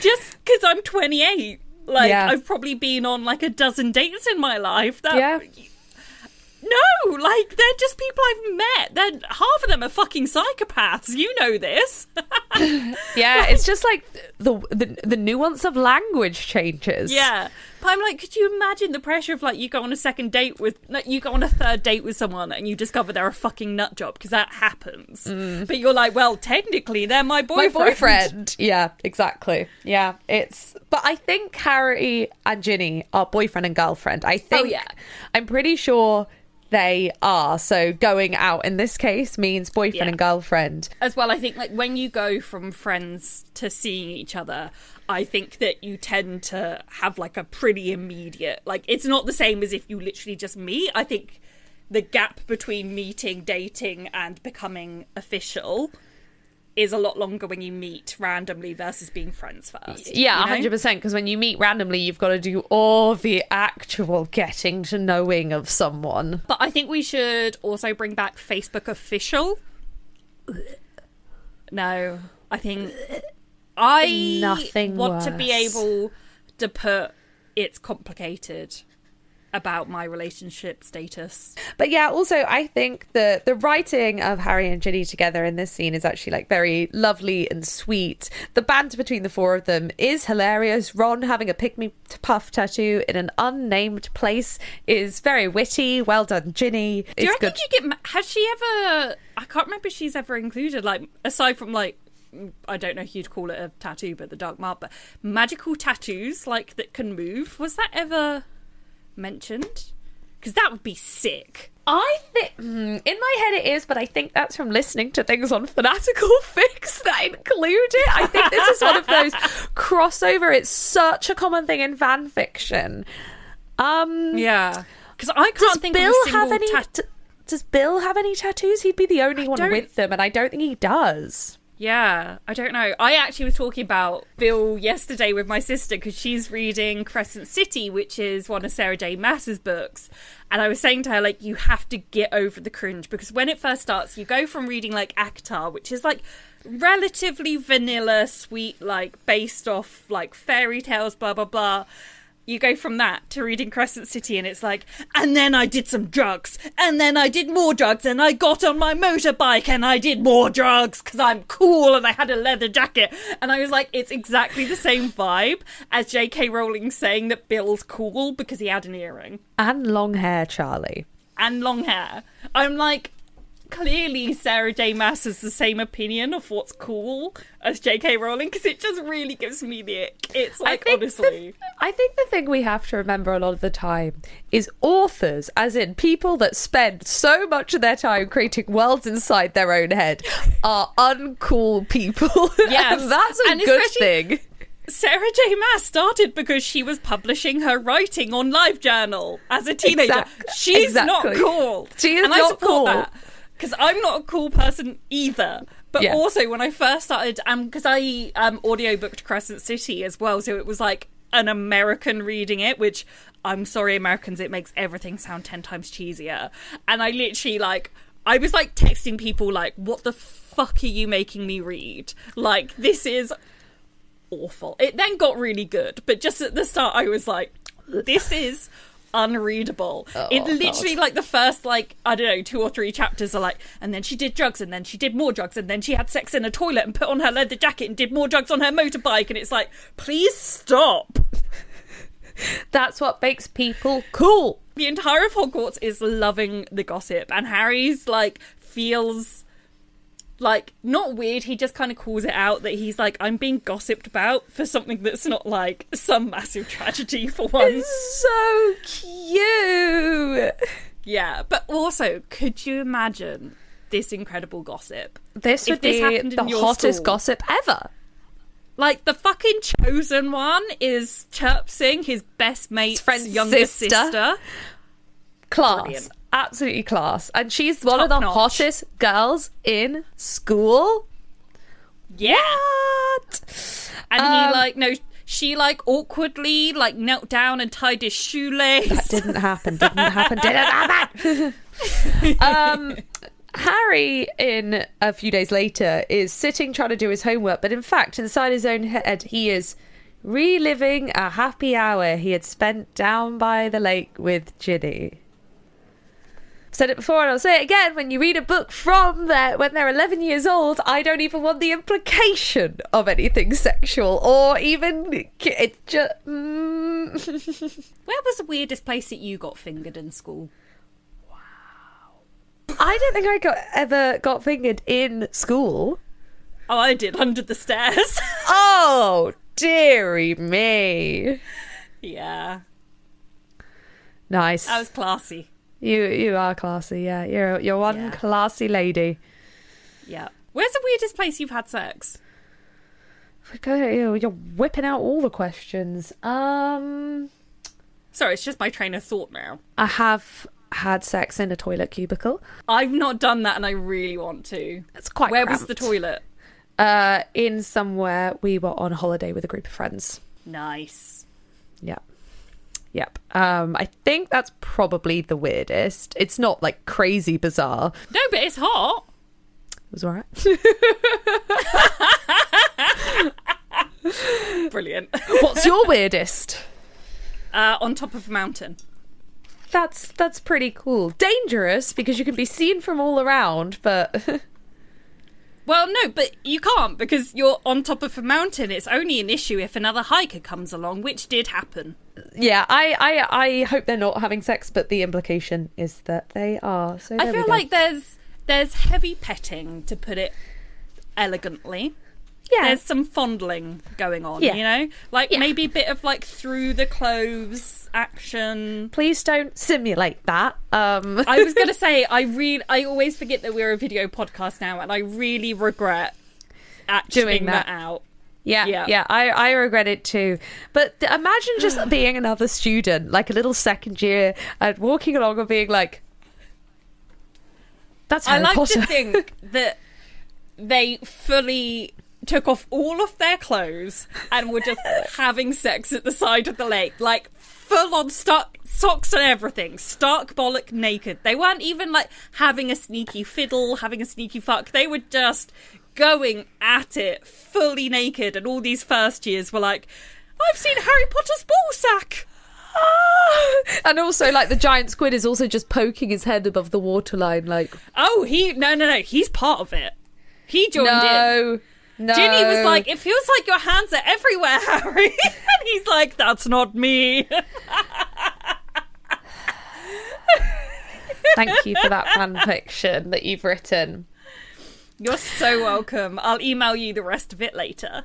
Speaker 2: just because I'm 28. Like,
Speaker 1: Yeah.
Speaker 2: I've probably been on like a dozen dates in my life. That,
Speaker 1: Yeah.
Speaker 2: No, like, they're just people I've met. They're, half of them are fucking psychopaths. You know this. [laughs]
Speaker 1: Yeah, it's just like the, the the nuance of language changes.
Speaker 2: Yeah. But I'm like, could you imagine the pressure of like you go on a second date with, like, you go on a third date with someone and you discover they're a fucking nut job because that happens. But you're like, well, technically they're my
Speaker 1: Mm. my
Speaker 2: boyfriend.
Speaker 1: boyfriend. [laughs] Yeah, exactly. Yeah, it's. But I think Harry and Ginny are boyfriend and girlfriend. I think.
Speaker 2: Oh, yeah.
Speaker 1: I'm pretty sure they are. So going out in this case means boyfriend
Speaker 2: Yeah.
Speaker 1: and girlfriend.
Speaker 2: As well, I think like when you go from friends to seeing each other, I think that you tend to have like a pretty immediate, like it's not the same as if you literally just meet. I think the gap between meeting, dating, and becoming official is a lot longer when you meet randomly versus being friends first.
Speaker 1: Yeah,
Speaker 2: you know?
Speaker 1: hundred percent. Because when you meet randomly, you've got to do all the actual getting to knowing of someone.
Speaker 2: But I think we should also bring back Facebook official. No, I think I
Speaker 1: Nothing
Speaker 2: want to be able to put it's complicated about my relationship status.
Speaker 1: But yeah, also I think the the writing of Harry and Ginny together in this scene is actually like very lovely and sweet. The banter between the four of them is hilarious. Ron having a pick me puff tattoo in an unnamed place is very witty. Well done, Ginny.
Speaker 2: Do you reckon
Speaker 1: good.
Speaker 2: you get? Has she ever? I can't remember if she's ever included. Like aside from like. I don't know if you'd call it a tattoo, but the dark mark, but magical tattoos like that can move. Was that ever mentioned? Because that would be sick.
Speaker 1: I think mm, in my head it is, but I think that's from listening to things on [laughs] Fanatical Fix that include it. I think this is one of those [laughs] crossover. It's such a common thing in fan fiction. Um,
Speaker 2: Yeah, because I can't
Speaker 1: does
Speaker 2: think
Speaker 1: Bill
Speaker 2: of
Speaker 1: have any?
Speaker 2: tat-
Speaker 1: does Bill have any tattoos? He'd be the only one with them, and I don't think he does.
Speaker 2: Yeah, I don't know. I actually was talking about Bill yesterday with my sister because she's reading Crescent City, which is one of Sarah J. Maas's books. And I was saying to her, like, you have to get over the cringe because when it first starts, you go from reading, like, ACOTAR, which is, like, relatively vanilla, sweet, like, based off, like, fairy tales, blah, blah, blah. You go from that to reading Crescent City, and it's like, and then I did some drugs, and then I did more drugs, and I got on my motorbike and I did more drugs because I'm cool and I had a leather jacket. And I was like, it's exactly the same vibe as J.K. Rowling saying that Bill's cool because he had an earring
Speaker 1: And long hair, Charlie.
Speaker 2: and long hair. I'm like, clearly Sarah J. Maas has the same opinion of what's cool as J.K. Rowling because it just really gives me the ick. It's like,
Speaker 1: think
Speaker 2: honestly.
Speaker 1: The, I think the thing we have to remember a lot of the time is authors, as in people that spend so much of their time creating worlds inside their own head, are uncool people. [laughs]
Speaker 2: Yes.
Speaker 1: And that's a
Speaker 2: And
Speaker 1: good thing.
Speaker 2: Sarah J. Maas started because she was publishing her writing on LiveJournal as a teenager.
Speaker 1: Exact-
Speaker 2: She's
Speaker 1: exactly.
Speaker 2: not cool.
Speaker 1: She is
Speaker 2: and I
Speaker 1: not
Speaker 2: support
Speaker 1: cool.
Speaker 2: that because I'm not a cool person either. But
Speaker 1: Yeah.
Speaker 2: also, when I first started, um, because I um audiobooked Crescent City as well, so it was like an American reading it, which I'm sorry, Americans, it makes everything sound ten times cheesier. And I literally like, I was like texting people like, "What the fuck are you making me read? Like, this is awful. It then got really good, but just at the start, I was like, this is unreadable. Oh. it oh. literally, like, the first, like, I don't know, two or three chapters are like, and then she did drugs, and then she did more drugs, and then she had sex in a toilet and put on her leather jacket and did more drugs on her motorbike, and it's like, please stop. [laughs]
Speaker 1: That's what makes people cool.
Speaker 2: The entire of Hogwarts is loving the gossip, and Harry's, like, feels like not weird he just kind of calls it out that he's like i'm being gossiped about for something that's not like some massive tragedy [laughs] for once
Speaker 1: So cute.
Speaker 2: yeah but also could you imagine this incredible gossip
Speaker 1: This would
Speaker 2: this
Speaker 1: be the hottest
Speaker 2: school-
Speaker 1: gossip ever.
Speaker 2: like the fucking chosen one is chirpsing his best mate's
Speaker 1: friend's
Speaker 2: younger
Speaker 1: sister.
Speaker 2: sister.
Speaker 1: Class.
Speaker 2: Brilliant.
Speaker 1: Absolutely class. And she's one of the
Speaker 2: notch.
Speaker 1: hottest girls in school.
Speaker 2: yeah
Speaker 1: What?
Speaker 2: and
Speaker 1: Um,
Speaker 2: he like no she like awkwardly like knelt down and tied his shoelace
Speaker 1: That didn't happen. Didn't happen. [laughs] Didn't happen. [laughs] um, Harry, in a few days later, is sitting trying to do his homework, but in fact, inside his own head, he is reliving a happy hour he had spent down by the lake with Ginny. Said it before and I'll say it again. When you read a book from their, when they're 11 years old, I don't even want the implication of anything sexual or even it's just. Mm. [laughs]
Speaker 2: where was the weirdest place that you got fingered in school Wow.
Speaker 1: I don't think I got ever got fingered in school.
Speaker 2: oh i did under the stairs [laughs]
Speaker 1: Oh, dearie me.
Speaker 2: yeah
Speaker 1: Nice.
Speaker 2: that was classy
Speaker 1: You you are classy, yeah. You're you're one
Speaker 2: Yeah.
Speaker 1: classy lady.
Speaker 2: yeah where's the weirdest place you've had sex
Speaker 1: You're you're whipping out all the questions. Um,
Speaker 2: sorry it's just my train of thought now
Speaker 1: I have had sex in a toilet cubicle.
Speaker 2: i've not done that and i really want to
Speaker 1: It's quite.
Speaker 2: where was the toilet
Speaker 1: Uh, in somewhere we were on holiday with a group of friends.
Speaker 2: nice
Speaker 1: Yep. Yep. Um, I think that's probably the weirdest. It's not like crazy bizarre.
Speaker 2: no but it's hot
Speaker 1: It was alright. [laughs]
Speaker 2: brilliant
Speaker 1: What's your weirdest?
Speaker 2: uh, on top of a mountain
Speaker 1: that's that's pretty cool. Dangerous because you can be seen from all around, but [laughs]
Speaker 2: Well, no, but you can't because you're on top of a mountain. It's only an issue if another hiker comes along, which did happen.
Speaker 1: Yeah, I, I I hope they're not having sex, but the implication is that they are. So
Speaker 2: I feel like there's there's heavy petting to put it elegantly.
Speaker 1: yeah,
Speaker 2: There's some fondling going on,
Speaker 1: Yeah.
Speaker 2: you know? Like
Speaker 1: Yeah.
Speaker 2: maybe a bit of like through the clothes action.
Speaker 1: please don't simulate that. Um,
Speaker 2: I was gonna [laughs] say I really I always forget that we're a video podcast now and I really regret
Speaker 1: Doing
Speaker 2: that.
Speaker 1: that.
Speaker 2: out.
Speaker 1: Yeah,
Speaker 2: Yeah.
Speaker 1: yeah, I, I regret it too. But imagine just [sighs] being another student, like a little second year, and walking along and being like, "That's
Speaker 2: I like
Speaker 1: Potter."
Speaker 2: to think [laughs] that they fully took off all of their clothes and were just [laughs] having sex at the side of the lake, like full on stark socks and everything, stark bollock naked. They weren't even like having a sneaky fiddle, having a sneaky fuck. They were just going at it fully naked, and all these first years were like, "I've seen Harry Potter's ball sack." Ah!
Speaker 1: and also, like the giant squid is also just poking his head above the waterline, like,
Speaker 2: Oh, he no no no, he's part of it. He joined in.
Speaker 1: "No, no."
Speaker 2: Ginny was like, "It feels like your hands are everywhere, [laughs] Harry," and he's like, "That's not me."
Speaker 1: "Thank you for that fan fiction that you've written.
Speaker 2: You're so welcome. I'll email you the rest of it later.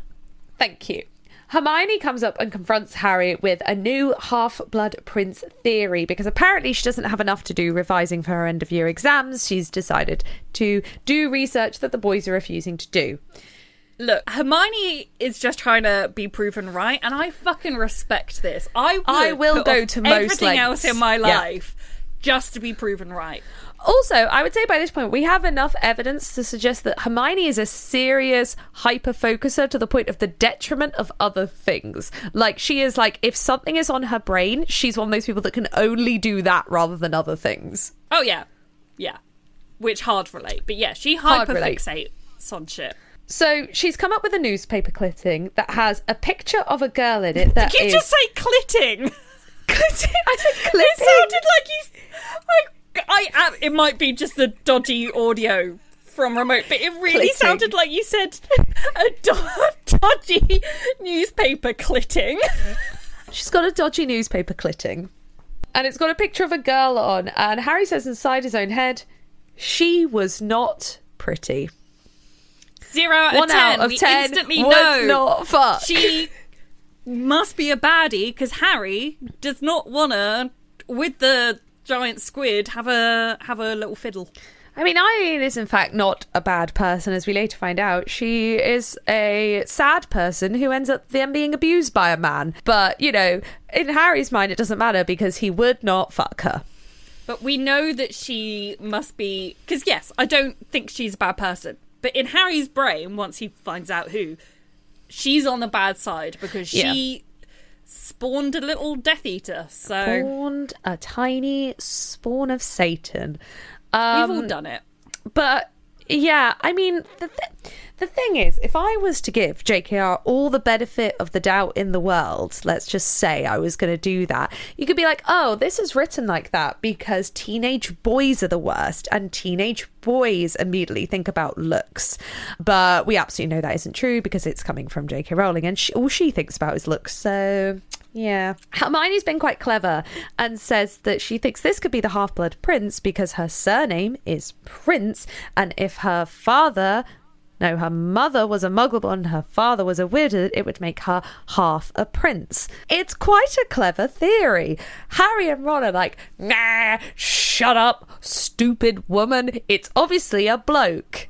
Speaker 1: Thank you." Hermione comes up and confronts Harry with a new half blood prince theory because apparently she doesn't have enough to do revising for her end of year exams. She's decided to do research that the boys are refusing to do.
Speaker 2: Look, Hermione is just trying to be proven right, and I fucking respect this. I
Speaker 1: I will go to most
Speaker 2: everything else in my
Speaker 1: Yeah.
Speaker 2: life just to be proven right.
Speaker 1: Also, I would say by this point we have enough evidence to suggest that Hermione is a serious hyper focuser to the point of the detriment of other things. Like she is like if something is on her brain, she's one of those people that can only do that rather than other things.
Speaker 2: Oh yeah, yeah. Which hard relate, but yeah, she
Speaker 1: Hard relate.
Speaker 2: hyperfixates on shit.
Speaker 1: So she's come up with a newspaper clipping that has a picture of a girl in it that
Speaker 2: Did you
Speaker 1: is-
Speaker 2: just say clitting? [laughs]
Speaker 1: clipping. I said [laughs] clitting.
Speaker 2: It
Speaker 1: clipping.
Speaker 2: sounded like you. I, I, am it might be just the dodgy audio from remote, but it really
Speaker 1: Clitting.
Speaker 2: sounded like you said a do- [laughs] dodgy newspaper clitting.
Speaker 1: She's got a dodgy newspaper clitting. And it's got a picture of a girl on. And Harry says inside his own head, she was not pretty.
Speaker 2: Zero out
Speaker 1: One
Speaker 2: of ten.
Speaker 1: out of
Speaker 2: we
Speaker 1: ten
Speaker 2: instantly know
Speaker 1: not fuck.
Speaker 2: she must be a baddie because Harry does not wanna, with the giant squid, have a have a little fiddle.
Speaker 1: I mean, Eileen is in fact not a bad person, as we later find out. She is a sad person who ends up then being abused by a man. But, you know, in Harry's mind, it doesn't matter because he would not fuck her.
Speaker 2: But we know that she must be because yes, I don't think she's a bad person. But in Harry's brain, once he finds out who, she's on the bad side because she spawned a little Death Eater. So
Speaker 1: Spawned a tiny spawn of Satan.
Speaker 2: we've
Speaker 1: Um,
Speaker 2: all done it.
Speaker 1: But yeah, I mean, the, th- the thing is, if I was to give JKR all the benefit of the doubt in the world, let's just say I was going to do that, you could be like, oh, this is written like that because teenage boys are the worst, and teenage boys immediately think about looks. But we absolutely know that isn't true because it's coming from JK Rowling, and she, all she thinks about is looks. So yeah. Hermione's been quite clever and says that she thinks this could be the half blood prince because her surname is Prince, and if her father. No, her mother was a muggle and her father was a wizard, it would make her half a prince. It's quite a clever theory. Harry and Ron are like, nah, shut up, stupid woman. It's obviously a bloke.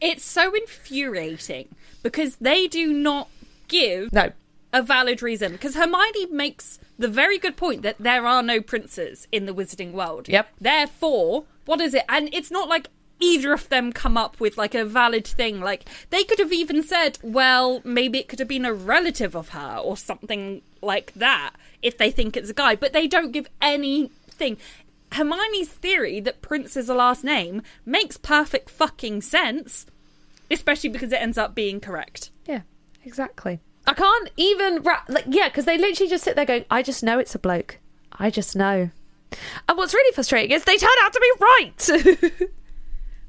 Speaker 2: It's so infuriating because they do not give
Speaker 1: No,
Speaker 2: a valid reason. Because Hermione makes the very good point that there are no princes in the wizarding world.
Speaker 1: Yep.
Speaker 2: Therefore, what is it? And it's not like either of them come up with like a valid thing. Like they could have even said, well, maybe it could have been a relative of her or something like that if they think it's a guy. But they don't give anything. Hermione's theory that Prince is a last name makes perfect fucking sense, especially because it ends up being correct.
Speaker 1: Yeah, exactly. I can't even ra- like yeah, because they literally just sit there going, "I just know it's a bloke. I just know." And what's really frustrating is they turn out to be right. [laughs]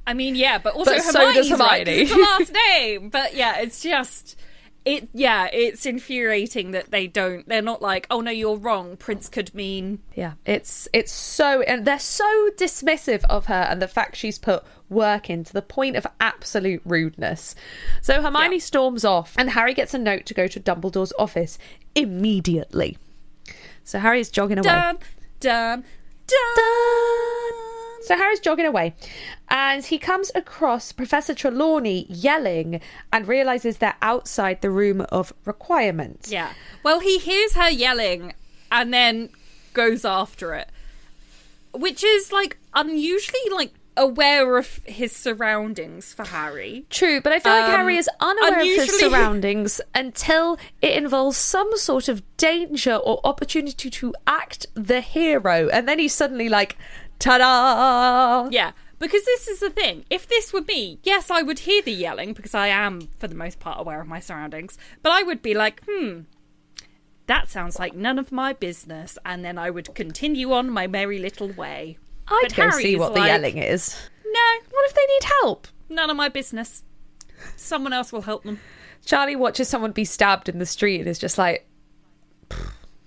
Speaker 2: I mean, yeah, but also
Speaker 1: But so
Speaker 2: Hermione's right 'cause
Speaker 1: Hermione.
Speaker 2: it's [laughs] last name. But yeah, it's just it. Yeah, it's infuriating that they don't. They're not like, oh no, you're wrong. Prince could mean
Speaker 1: yeah, it's it's so and they're so dismissive of her and the fact she's put work in to the point of absolute rudeness. So Hermione
Speaker 2: Yeah.
Speaker 1: storms off and Harry gets a note to go to Dumbledore's office immediately. So Harry's jogging away.
Speaker 2: dun dun dun.
Speaker 1: So Harry's jogging away and he comes across Professor Trelawney yelling and realizes they're outside the room of requirement.
Speaker 2: Yeah. Well, he hears her yelling and then goes after it, which is like unusually like aware of his surroundings for Harry.
Speaker 1: True, but I feel like
Speaker 2: Um,
Speaker 1: Harry is unaware of his surroundings until it involves some sort of danger or opportunity to act the hero. And then he's suddenly like, ta da!
Speaker 2: Yeah. Because this is the thing. If this were me, yes, I would hear the yelling because I am, for the most part, aware of my surroundings. But I would be like, hmm, that sounds like none of my business. And then I would continue on my merry little way.
Speaker 1: I'd
Speaker 2: But
Speaker 1: go
Speaker 2: Harry's
Speaker 1: see what the
Speaker 2: like,
Speaker 1: yelling is.
Speaker 2: No,
Speaker 1: What if they need help?
Speaker 2: none of my business. Someone else will help them.
Speaker 1: Charlie watches someone be stabbed in the street and is just like,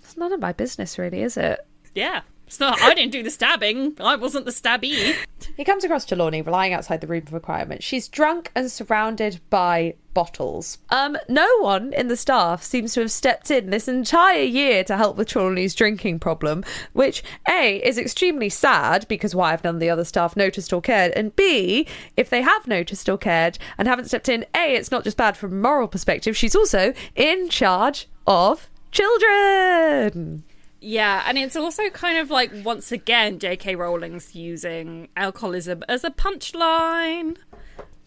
Speaker 1: it's none of my business, really, is it?
Speaker 2: Yeah. It's not, I didn't do the stabbing. I wasn't the stabby.
Speaker 1: He comes across Trelawney lying outside the room of requirement. She's drunk and surrounded by bottles. Um, no one in the staff seems to have stepped in this entire year to help with Trelawney's drinking problem, which A is extremely sad because why have none of the other staff noticed or cared? And B, if they have noticed or cared and haven't stepped in, A, it's not just bad from a moral perspective, she's also in charge of children.
Speaker 2: Yeah, and it's also kind of like once again J.K. Rowling's using alcoholism as a punchline,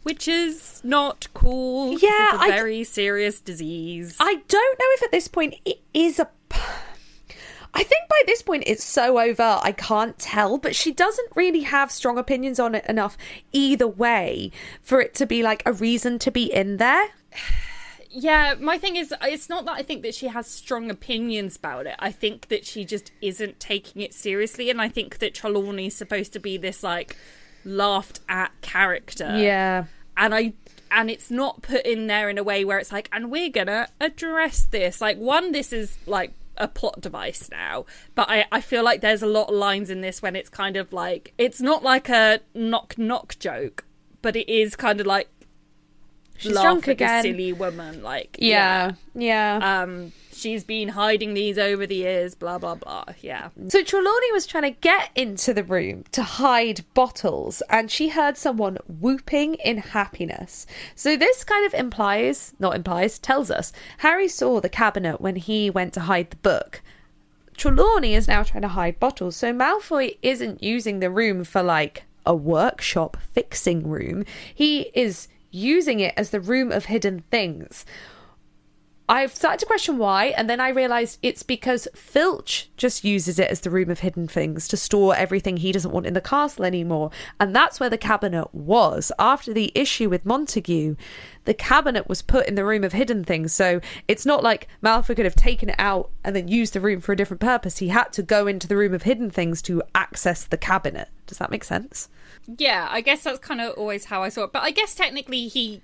Speaker 2: which is not cool.
Speaker 1: Yeah,
Speaker 2: it's a
Speaker 1: I-
Speaker 2: very serious disease.
Speaker 1: I don't know if at this point it is a. I think by this point it's so over, I can't tell, but she doesn't really have strong opinions on it enough either way for it to be like a reason to be in there.
Speaker 2: Yeah, my thing is, it's not that I think that she has strong opinions about it. I think that she just isn't taking it seriously, and I think that Trelawney's supposed to be this like laughed at character.
Speaker 1: Yeah.
Speaker 2: and I and it's not put in there in a way where it's like, and we're gonna address this. Like, one, this is like a plot device now, but I I feel like there's a lot of lines in this when it's kind of like it's not like a knock knock joke, but it is kind of like
Speaker 1: She's drunk again.
Speaker 2: silly woman. Like,
Speaker 1: Yeah. Yeah.
Speaker 2: um, she's been hiding these over the years. Blah blah blah. Yeah.
Speaker 1: So Trelawney was trying to get into the room to hide bottles, and she heard someone whooping in happiness. So this kind of implies, not implies, tells us Harry saw the cabinet when he went to hide the book. Trelawney is now trying to hide bottles, so Malfoy isn't using the room for like a workshop fixing room. He is using it as the room of hidden things. I've started to question why, and then I realised it's because Filch just uses it as the room of hidden things to store everything he doesn't want in the castle anymore. And that's where the cabinet was. After the issue with Montague, the cabinet was put in the room of hidden things. So it's not like Malfoy could have taken it out and then used the room for a different purpose. He had to go into the room of hidden things to access the cabinet. Does that make sense?
Speaker 2: Yeah, I guess that's kind of always how I saw it. But I guess technically he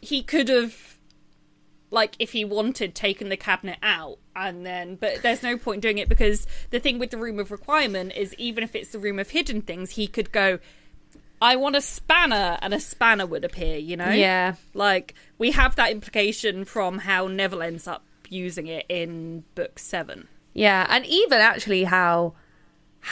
Speaker 2: he could have like if he wanted taken the cabinet out and then but there's no point doing it because the thing with the room of requirement is even if it's the room of hidden things he could go I want a spanner and a spanner would appear, you know?
Speaker 1: Yeah.
Speaker 2: Like we have that implication from how Neville ends up using it in book 7.
Speaker 1: Yeah, and even actually how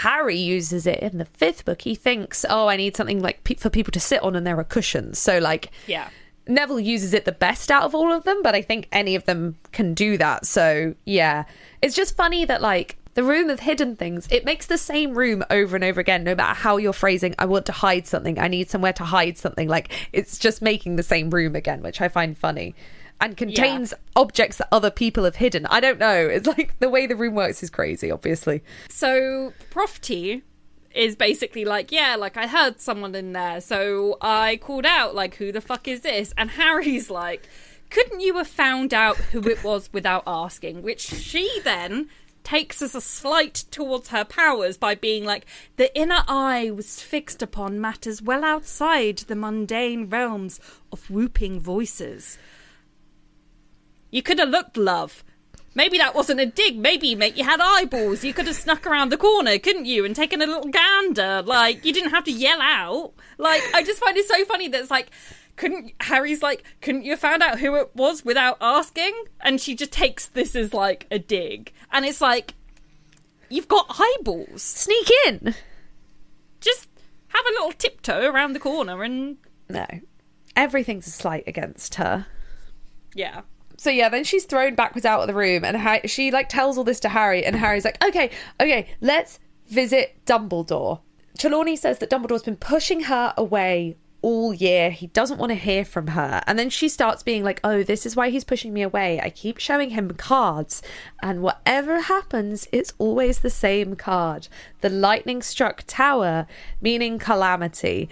Speaker 1: Harry uses it in the fifth book. He thinks, "Oh, I need something like pe- for people to sit on, and there are cushions." So, like,
Speaker 2: Yeah.
Speaker 1: Neville uses it the best out of all of them, but I think any of them can do that. So, yeah, it's just funny that like the room of hidden things, it makes the same room over and over again. No matter how you're phrasing, I want to hide something. I need somewhere to hide something. Like it's just making the same room again, which I find funny. And contains objects that other people have hidden. I don't know. It's like the way the room works is crazy, obviously.
Speaker 2: So Prof T is basically like, yeah, like I heard someone in there, so I called out, like, who the fuck is this? And Harry's like, couldn't you have found out who it was without asking? Which she then takes as a slight towards her powers by being like, the inner eye was fixed upon matters well outside the mundane realms of whooping voices. You could have looked, love. Maybe that wasn't a dig. Maybe, mate, you had eyeballs. You could have snuck around the corner, couldn't you, and taken a little gander. Like, you didn't have to yell out. Like, I just find it so funny that it's like, couldn't Harry's like, couldn't you have found out who it was without asking? And she just takes this as like a dig, and it's like, you've got eyeballs.
Speaker 1: Sneak in.
Speaker 2: Just have a little tiptoe around the corner, and
Speaker 1: No. Everything's a slight against her.
Speaker 2: yeah,
Speaker 1: So yeah, then she's thrown backwards out of the room, and Harry, she like tells all this to Harry, and Harry's like, "Okay, okay, let's visit Dumbledore." Trelawney says that Dumbledore's been pushing her away all year. He doesn't want to hear from her, and then she starts being like, "Oh, this is why he's pushing me away. I keep showing him cards, and whatever happens, it's always the same card: the lightning struck tower, meaning calamity."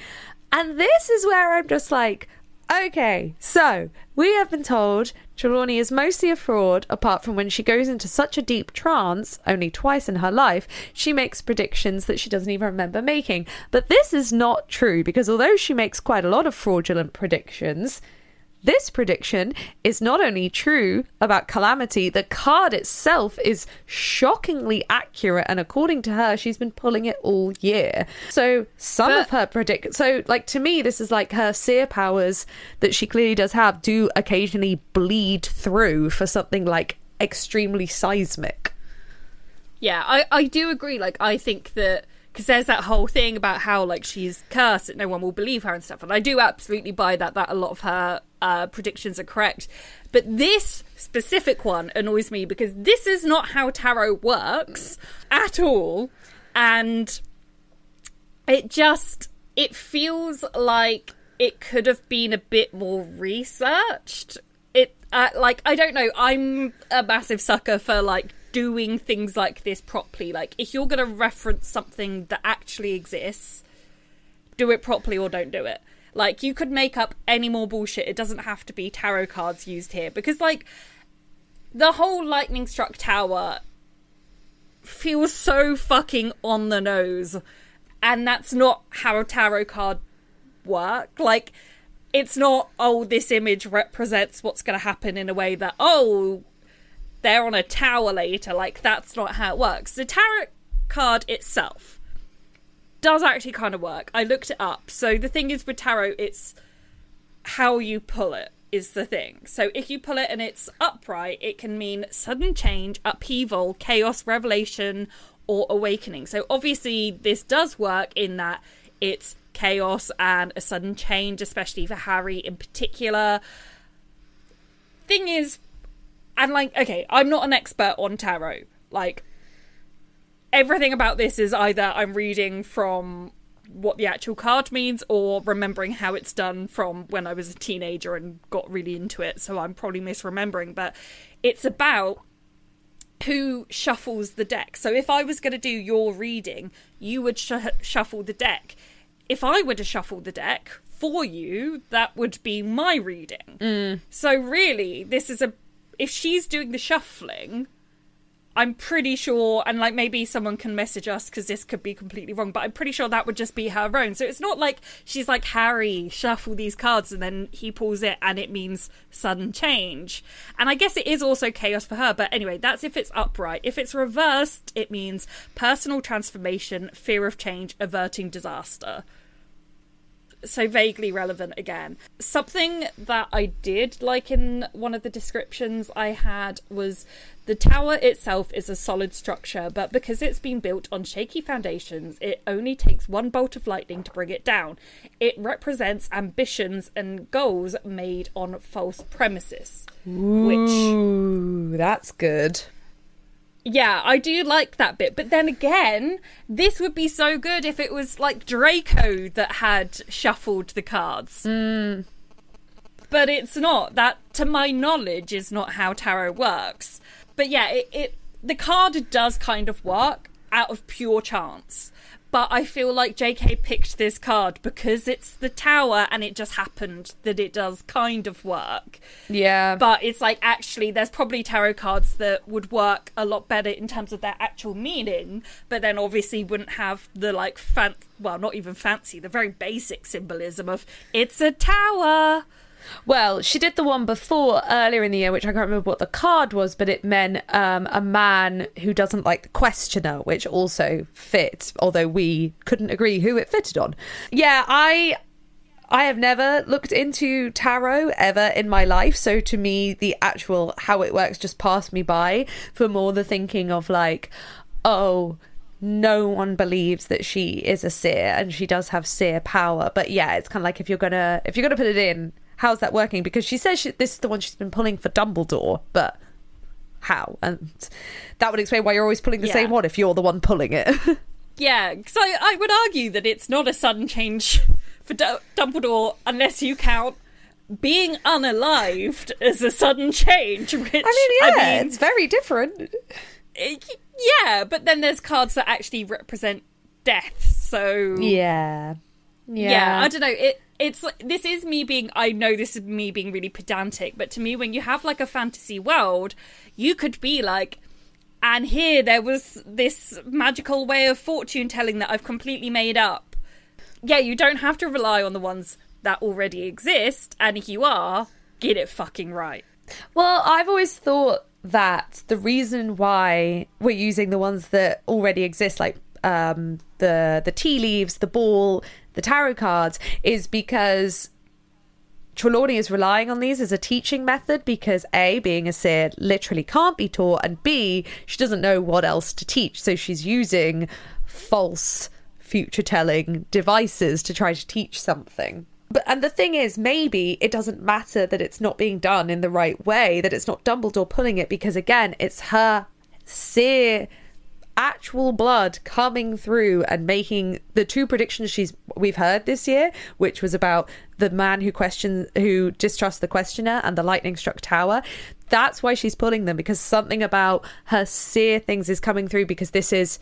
Speaker 1: And this is where I'm just like. Okay, so we have been told Trelawney is mostly a fraud, apart from when she goes into such a deep trance, only twice in her life, she makes predictions that she doesn't even remember making. But this is not true, because although she makes quite a lot of fraudulent predictions, this prediction is not only true about Calamity, the card itself is shockingly accurate, and according to her, she's been pulling it all year. So some
Speaker 2: But-
Speaker 1: of her predict so like to me, this is like her seer powers that she clearly does have do occasionally bleed through for something like extremely seismic.
Speaker 2: Yeah, I, I do agree. Like, I think that because there's that whole thing about how like she's cursed that no one will believe her and stuff, and I do absolutely buy that that a lot of her uh, predictions are correct. But this specific one annoys me because this is not how tarot works at all, and it just it feels like it could have been a bit more researched. It uh, like i don't know. I'm a massive sucker for like doing things like this properly. Like if you're going to reference something that actually exists do it properly or don't do it like you could make up any more bullshit. It doesn't have to be tarot cards used here. Because like the whole lightning struck tower feels so fucking on the nose. And that's not how a tarot card work. Like it's not oh this image represents what's going to happen in a way that oh they're on a tower later. Like that's not how it works. The tarot card itself does actually kind of work i looked it up so the thing is with tarot it's how you pull it is the thing. So if you pull it and it's upright, it can mean sudden change, upheaval, chaos, revelation, or awakening. So obviously this does work in that it's chaos and a sudden change, especially for Harry in particular. Thing is, and like, okay, I'm not an expert on tarot. Like, everything about this is either I'm reading from what the actual card means or remembering how it's done from when I was a teenager and got really into it. So I'm probably misremembering, but it's about who shuffles the deck. So if I was going to do your reading, you would sh- shuffle the deck. If I were to shuffle the deck for you, that would be my reading. Mm. So really, this is a if she's doing the shuffling, I'm pretty sure, and like maybe someone can message us because this could be completely wrong, but I'm pretty sure that would just be her own. So it's not like she's like, Harry, shuffle these cards, and then he pulls it and it means sudden change. And I guess it is also chaos for her, but anyway, that's if it's upright. If it's reversed, it means personal transformation, fear of change, averting disaster so vaguely relevant again. Something that I did like in one of the descriptions I had was the tower itself is a solid structure, but because it's been built on shaky foundations, it only takes one bolt of lightning to bring it down. It represents ambitions and goals made on false premises. Which
Speaker 1: Ooh, that's good.
Speaker 2: Yeah, I do like that bit. But then again, this would be so good if it was like Draco that had shuffled the cards. Hmm. But it's not. That, to my knowledge, is not how tarot works. But yeah, it, it the card does kind of work. out of pure chance. But I feel like JK picked this card because it's the tower and it just happened that it does kind of work.
Speaker 1: Yeah.
Speaker 2: But it's like actually, there's probably tarot cards that would work a lot better in terms of their actual meaning, but then obviously wouldn't have the like fan, well, not even fancy, the very basic symbolism of it's a tower.
Speaker 1: Well, she did the one before earlier in the year, which I can't remember what the card was, but it meant um, a man who doesn't like the questioner, which also fits, although we couldn't agree who it fitted on. Yeah, I. I have never looked into tarot ever in my life, so to me, the actual how it works just passed me by for more the thinking of like, oh, no one believes that she is a seer and she does have seer power. But yeah, it's kind of like if you're gonna if you're gonna put it in, how's that working? Because she says she, this is the one she's been pulling for Dumbledore, but how? And that would explain why you're always pulling the
Speaker 2: Yeah.
Speaker 1: same one if you're the one pulling it. [laughs]
Speaker 2: Yeah, because I, I would argue that it's not a sudden change for D- Dumbledore unless you count being unalived as a sudden change. Which
Speaker 1: I mean, yeah, it's very different.
Speaker 2: eh, yeah, but then there's cards that actually represent death. So
Speaker 1: Yeah. Yeah.
Speaker 2: yeah, I don't know. It it's this is me being. I know this is me being really pedantic, but to me, when you have like a fantasy world, you could be like. And here there was this magical way of fortune telling that I've completely made up. Yeah, you don't have to rely on the ones that already exist, and if you are, get it fucking right.
Speaker 1: Well, I've always thought that the reason why we're using the ones that already exist, like um, the the tea leaves, the ball, the tarot cards, is because Trelawney is relying on these as a teaching method because A, being a seer literally can't be taught, and B, she doesn't know what else to teach. So she's using false future telling devices to try to teach something. But and the thing is, maybe it doesn't matter that it's not being done in the right way, that it's not Dumbledore pulling it, because again, it's her seer actual blood coming through and making the two predictions she's we've heard this year, which was about the man who questions who distrusts the questioner and the lightning struck tower. That's why she's pulling them because something about her seer things is coming through because this is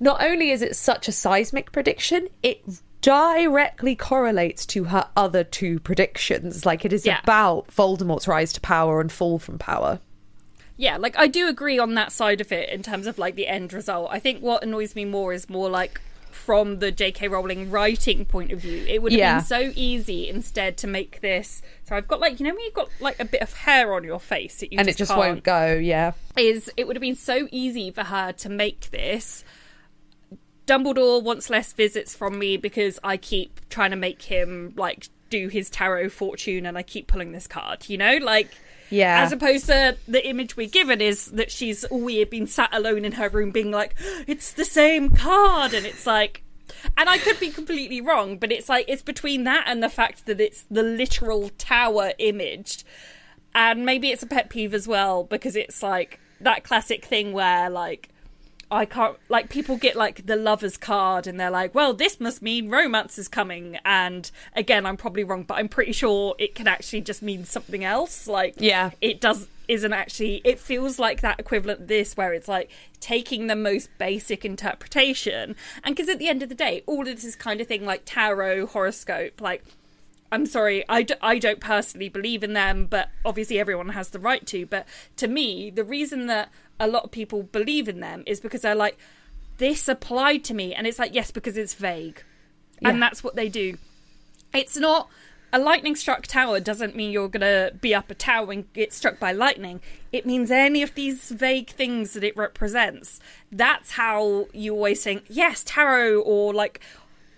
Speaker 1: not only is it such a seismic prediction, it directly correlates to her other two predictions. Like it is
Speaker 2: Yeah.
Speaker 1: about Voldemort's rise to power and fall from power.
Speaker 2: Yeah, like I do agree on that side of it in terms of like the end result. I think what annoys me more is more like from the J.K. Rowling writing point of view. It would have
Speaker 1: Yeah.
Speaker 2: been so easy instead to make this. So I've got like you know when you've got like a bit of hair on your face that you
Speaker 1: and
Speaker 2: just
Speaker 1: it just won't go, yeah.
Speaker 2: is it would have been so easy for her to make this. Dumbledore wants less visits from me because I keep trying to make him like do his tarot fortune and I keep pulling this card, you know? Like
Speaker 1: Yeah.
Speaker 2: as opposed to the image we're given is that she's all weird been sat alone in her room being like, It's the same card and it's like and I could be completely wrong, but it's like it's between that and the fact that it's the literal tower imaged and maybe it's a pet peeve as well because it's like that classic thing where like I can't like people get like the lover's card and they're like, well, this must mean romance is coming. And again, I'm probably wrong, but I'm pretty sure it can actually just mean something else. Like,
Speaker 1: Yeah.
Speaker 2: it does isn't actually. It feels like that equivalent this where it's like taking the most basic interpretation. And because at the end of the day, all of this is kind of thing like tarot, horoscope, like I'm sorry, I, d- I don't personally believe in them, but obviously everyone has the right to. But to me, the reason that a lot of people believe in them is because they're like, this applied to me. And it's like, yes, because it's vague. And that's what they do. It's not. A lightning struck tower doesn't mean you're going to be up a tower and get struck by lightning. It means any of these vague things that it represents. That's how you always think, yes, tarot or like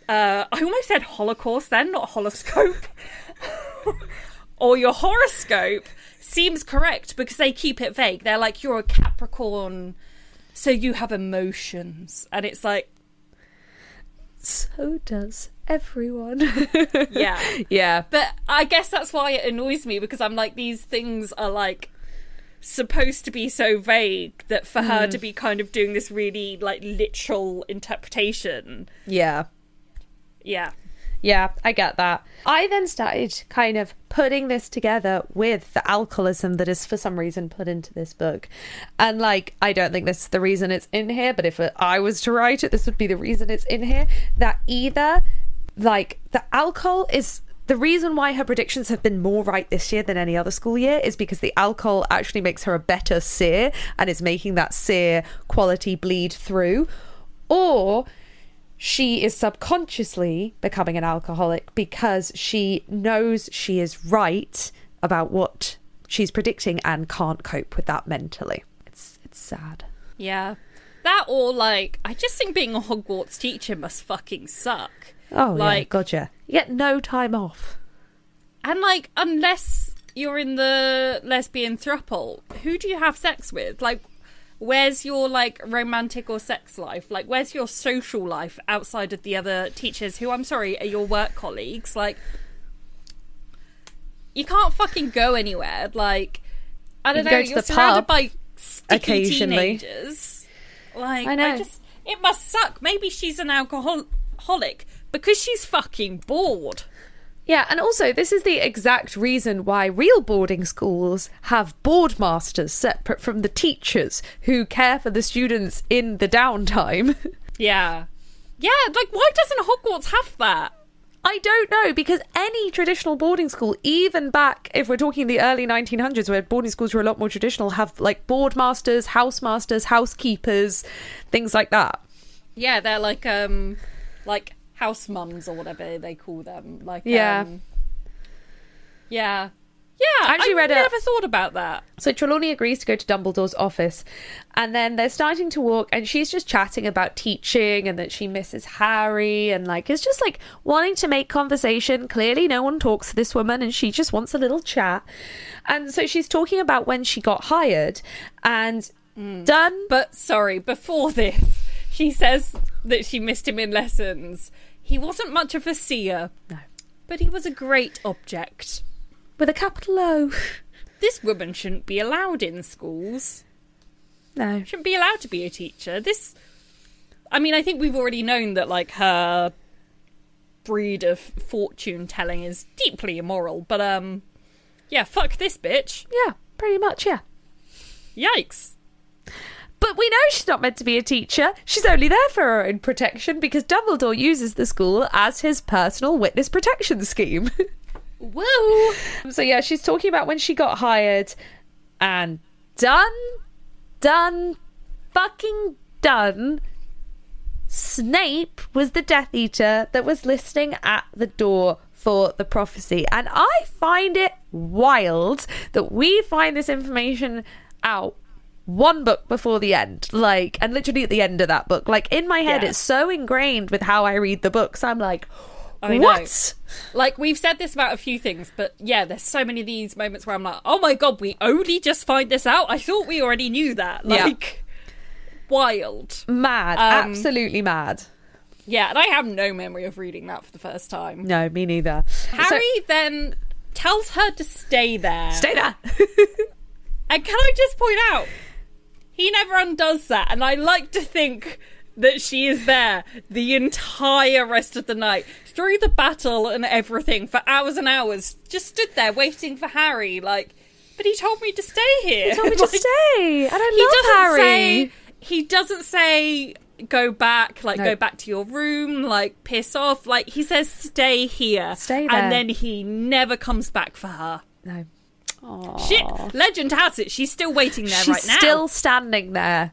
Speaker 2: uh, I almost said Holocaust then, not horoscope. [laughs] or your horoscope seems correct because they keep it vague. They're like, you're a Capricorn, so you have emotions. And it's like,
Speaker 1: So does everyone. [laughs]
Speaker 2: yeah.
Speaker 1: yeah.
Speaker 2: But I guess that's why it annoys me because I'm like, these things are like supposed to be so vague that for her to mm. be kind of doing this really like literal interpretation.
Speaker 1: Yeah.
Speaker 2: Yeah.
Speaker 1: Yeah, I get that. I then started kind of putting this together with the alcoholism that is for some reason put into this book. And like, I don't think this is the reason it's in here, but if I was to write it, this would be the reason it's in here. That either like the alcohol is the reason why her predictions have been more right this year than any other school year is because the alcohol actually makes her a better seer and is making that seer quality bleed through. Or she is subconsciously becoming an alcoholic because she knows she is right about what she's predicting and can't cope with that mentally. It's it's sad.
Speaker 2: Yeah. That or like I just think being a Hogwarts teacher must fucking suck.
Speaker 1: Oh,
Speaker 2: like
Speaker 1: yeah, gotcha. You get no time off.
Speaker 2: and like unless you're in the lesbian thruple, who do you have sex with? Like where's your like romantic or sex life? Like where's your social life outside of the other teachers who I'm sorry are your work colleagues? Like you can't fucking go anywhere. Like I don't
Speaker 1: You
Speaker 2: know, you're surrounded by sticky
Speaker 1: occasionally.
Speaker 2: teenagers. Like
Speaker 1: I
Speaker 2: I,
Speaker 1: know.
Speaker 2: just it must suck. Maybe she's an alcoholic because she's fucking bored.
Speaker 1: Yeah, and also this is the exact reason why real boarding schools have board masters separate from the teachers who care for the students in the downtime. [laughs]
Speaker 2: Yeah. Yeah, like why doesn't Hogwarts have that?
Speaker 1: I don't know because any traditional boarding school, even back if we're talking the early 1900s, where boarding schools were a lot more traditional, have like board masters, housemasters, housekeepers, things like that.
Speaker 2: Yeah, they're like um like house mums or whatever they call them. Like
Speaker 1: Yeah.
Speaker 2: um, Yeah. Yeah,
Speaker 1: I actually read a-
Speaker 2: never thought about that.
Speaker 1: So Trelawney agrees to go to Dumbledore's office, and then they're starting to walk, and she's just chatting about teaching and that she misses Harry, and like is just like wanting to make conversation. Clearly, no one talks to this woman, and she just wants a little chat. And so she's talking about when she got hired, and done.
Speaker 2: But sorry, before this, she says that she missed him in lessons. He wasn't much of a seer.
Speaker 1: No.
Speaker 2: But he was a great object.
Speaker 1: with a capital O. [laughs]
Speaker 2: This woman shouldn't be allowed in schools.
Speaker 1: No.
Speaker 2: shouldn't be allowed to be a teacher. This, I mean, I think we've already known that like her breed of fortune telling is deeply immoral. But um, yeah, fuck this bitch.
Speaker 1: Yeah, pretty much. Yeah.
Speaker 2: Yikes.
Speaker 1: But we know she's not meant to be a teacher. She's only there for her own protection because Dumbledore uses the school as his personal witness protection scheme. [laughs]
Speaker 2: Woo!
Speaker 1: so yeah, she's talking about when she got hired and done, done, fucking done. Snape was the Death Eater that was listening at the door for the prophecy. And I find it wild that we find this information out one book before the end. Like, and literally at the end of that book. Like, in my head,
Speaker 2: Yeah.
Speaker 1: it's so ingrained with how I read the books. I'm like,
Speaker 2: I know.
Speaker 1: what?
Speaker 2: Like we've said this about a few things, but yeah, there's so many of these moments where I'm like, oh my god, we only just find this out. I thought we already knew that.
Speaker 1: Yeah.
Speaker 2: Like, wild.
Speaker 1: Mad.
Speaker 2: Um,
Speaker 1: absolutely mad.
Speaker 2: Yeah, and I have no memory of reading that for the first time.
Speaker 1: No, me neither.
Speaker 2: Harry then tells her to stay there.
Speaker 1: Stay there.
Speaker 2: And can I just point out, he never undoes that, and I like to think that she is there the entire rest of the night, through the battle and everything, for hours and hours, just stood there waiting for Harry, like, but he told me to stay here.
Speaker 1: He told me [laughs] to stay, and I
Speaker 2: He
Speaker 1: love
Speaker 2: doesn't
Speaker 1: Harry.
Speaker 2: say he doesn't say go back, like
Speaker 1: No.
Speaker 2: go back to your room, like piss off. Like he says stay here.
Speaker 1: Stay there.
Speaker 2: And then he never comes back for her.
Speaker 1: no,
Speaker 2: Shit, legend has it she's still waiting there
Speaker 1: she's
Speaker 2: right now.
Speaker 1: still standing there.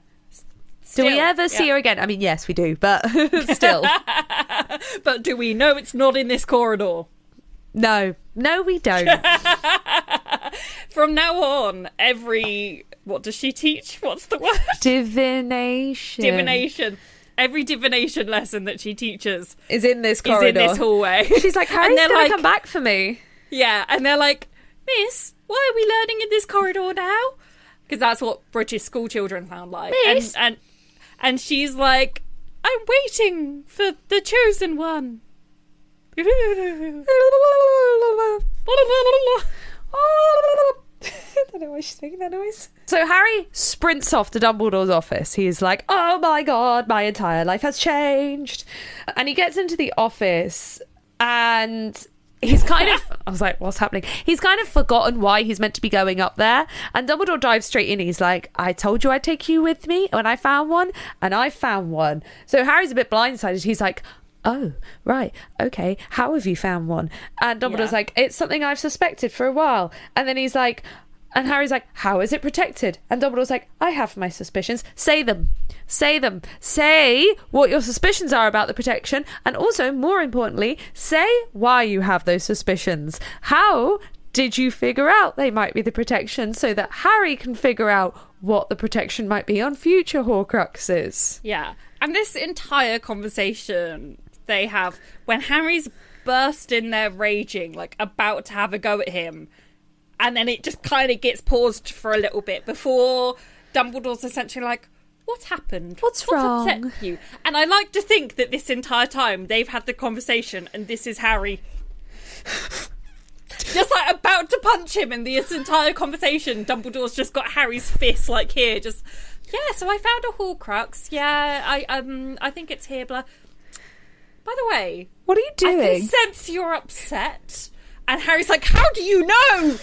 Speaker 1: do we
Speaker 2: Still,
Speaker 1: ever see her again? I mean, yes, we do, but [laughs] still, [laughs]
Speaker 2: But do we know it's not in this corridor?
Speaker 1: no, no, we don't. [laughs]
Speaker 2: From now on, every what does she teach? What's the word?
Speaker 1: Divination.
Speaker 2: Divination. Every divination lesson that she teaches
Speaker 1: is in this
Speaker 2: is
Speaker 1: corridor.
Speaker 2: in this hallway.
Speaker 1: She's like, Harry's gonna
Speaker 2: like-
Speaker 1: come back for me.
Speaker 2: Yeah, and they're like, Miss, why are we learning in this corridor now? Because that's what British school children sound like.
Speaker 1: Miss?
Speaker 2: And, and and she's like, I'm waiting for the chosen one.
Speaker 1: I [laughs] don't know why she's making that noise. So Harry sprints off to Dumbledore's office. He's like, "Oh my god, my entire life has changed," and he gets into the office. and he's kind of I was like, what's happening? He's kind of forgotten why he's meant to be going up there. And Dumbledore dives straight in. He's like, I told you I'd take you with me when I found one, and I found one. So Harry's a bit blindsided. He's like, Oh, right. Okay. How have you found one? And Dumbledore's
Speaker 2: Yeah.
Speaker 1: like, It's something I've suspected for a while. And then he's like, and Harry's like, How is it protected? And Dumbledore's like, I have my suspicions. Say them. Say them. Say what your suspicions are about the protection. And also, more importantly, say why you have those suspicions. How did you figure out they might be the protection so that Harry can figure out what the protection might be on future Horcruxes?
Speaker 2: Yeah. And this entire conversation they have when Harry's burst in there raging, like about to have a go at him, and then it just kind of gets paused for a little bit before Dumbledore's essentially like, What happened?
Speaker 1: What's
Speaker 2: upset
Speaker 1: wrong?"
Speaker 2: you? And I like to think that this entire time they've had the conversation and this is Harry [laughs] just like about to punch him, and this entire conversation, Dumbledore's just got Harry's fist like here, just yeah. So I found a Horcrux. Yeah, I um, I think it's here. Blah. By the way,
Speaker 1: What are you
Speaker 2: I
Speaker 1: doing?
Speaker 2: sense you're upset, and Harry's like, "How do you know?"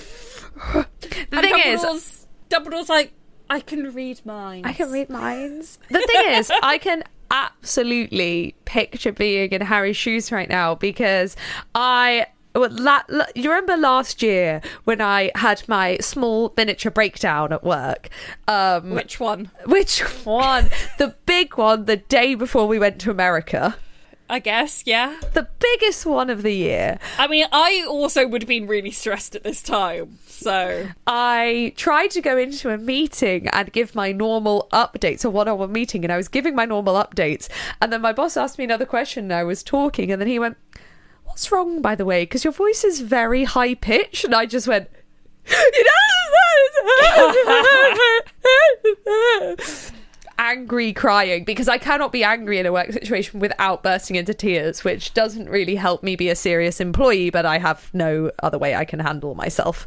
Speaker 1: The
Speaker 2: And
Speaker 1: thing is,
Speaker 2: Dumbledore's, Dumbledore's like, "I can read minds.
Speaker 1: I can read minds. The thing is, [laughs] I can absolutely picture being in Harry's shoes right now because I. well, La- la- you remember last year when I had my small miniature breakdown at work? Um,
Speaker 2: Which one?
Speaker 1: which one? the big one the day before we went to America.
Speaker 2: I guess, yeah.
Speaker 1: The biggest one of the year.
Speaker 2: I mean, I also would have been really stressed at this time, so
Speaker 1: I tried to go into a meeting and give my normal updates, a one on one meeting, and I was giving my normal updates. And then my boss asked me another question, and I was talking, and then he went, What's wrong, by the way? Because your voice is very high pitched. And I just went, [laughs] You know, [laughs] angry crying because I cannot be angry in a work situation without bursting into tears, which doesn't really help me be a serious employee, but I have no other way I can handle myself.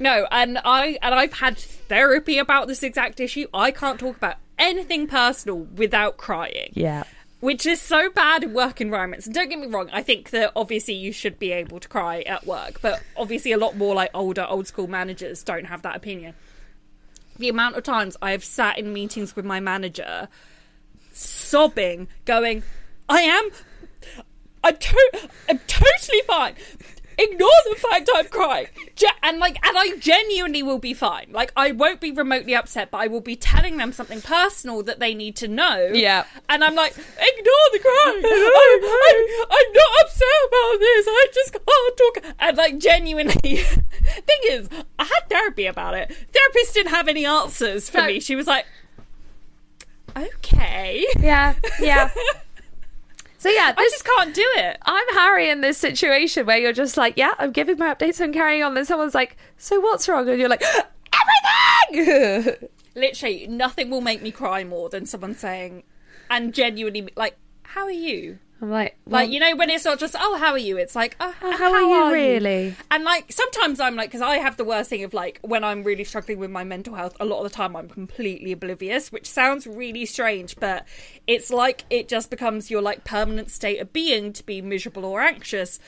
Speaker 2: No, and I and I've had therapy about this exact issue. I can't talk about anything personal without crying.
Speaker 1: Yeah.
Speaker 2: Which is so bad in work environments. And don't get me wrong, I think that obviously you should be able to cry at work, but obviously a lot more like older, old school managers don't have that opinion. The amount of times I have sat in meetings with my manager sobbing, going, I am I'm, to- I'm totally fine. Ignore the fact I'm crying, and like, and I genuinely will be fine. Like, I won't be remotely upset, but I will be telling them something personal that they need to know.
Speaker 1: Yeah.
Speaker 2: and I'm like, ignore the crying. [laughs] I, I'm not upset about this. I just can't talk. And like, genuinely, [laughs] thing is, I had therapy about it. Therapist didn't have any answers for
Speaker 1: No.
Speaker 2: me. She was like, okay,
Speaker 1: Yeah. Yeah. [laughs] so yeah,
Speaker 2: I just can't do it.
Speaker 1: I'm Harry in this situation where you're just like, yeah, I'm giving my updates, I'm carrying on. Then someone's like, so what's wrong? And you're like, [gasps] everything. [laughs]
Speaker 2: literally nothing will make me cry more than someone saying and genuinely like how are you
Speaker 1: I'm like,
Speaker 2: like you know when it's not just oh how are you? It's like oh,
Speaker 1: Oh, how are you really?
Speaker 2: and like sometimes i'm like because i have the worst thing of like when i'm really struggling with my mental health a lot of the time i'm completely oblivious which sounds really strange but it's like it just becomes your like permanent state of being to be miserable or anxious.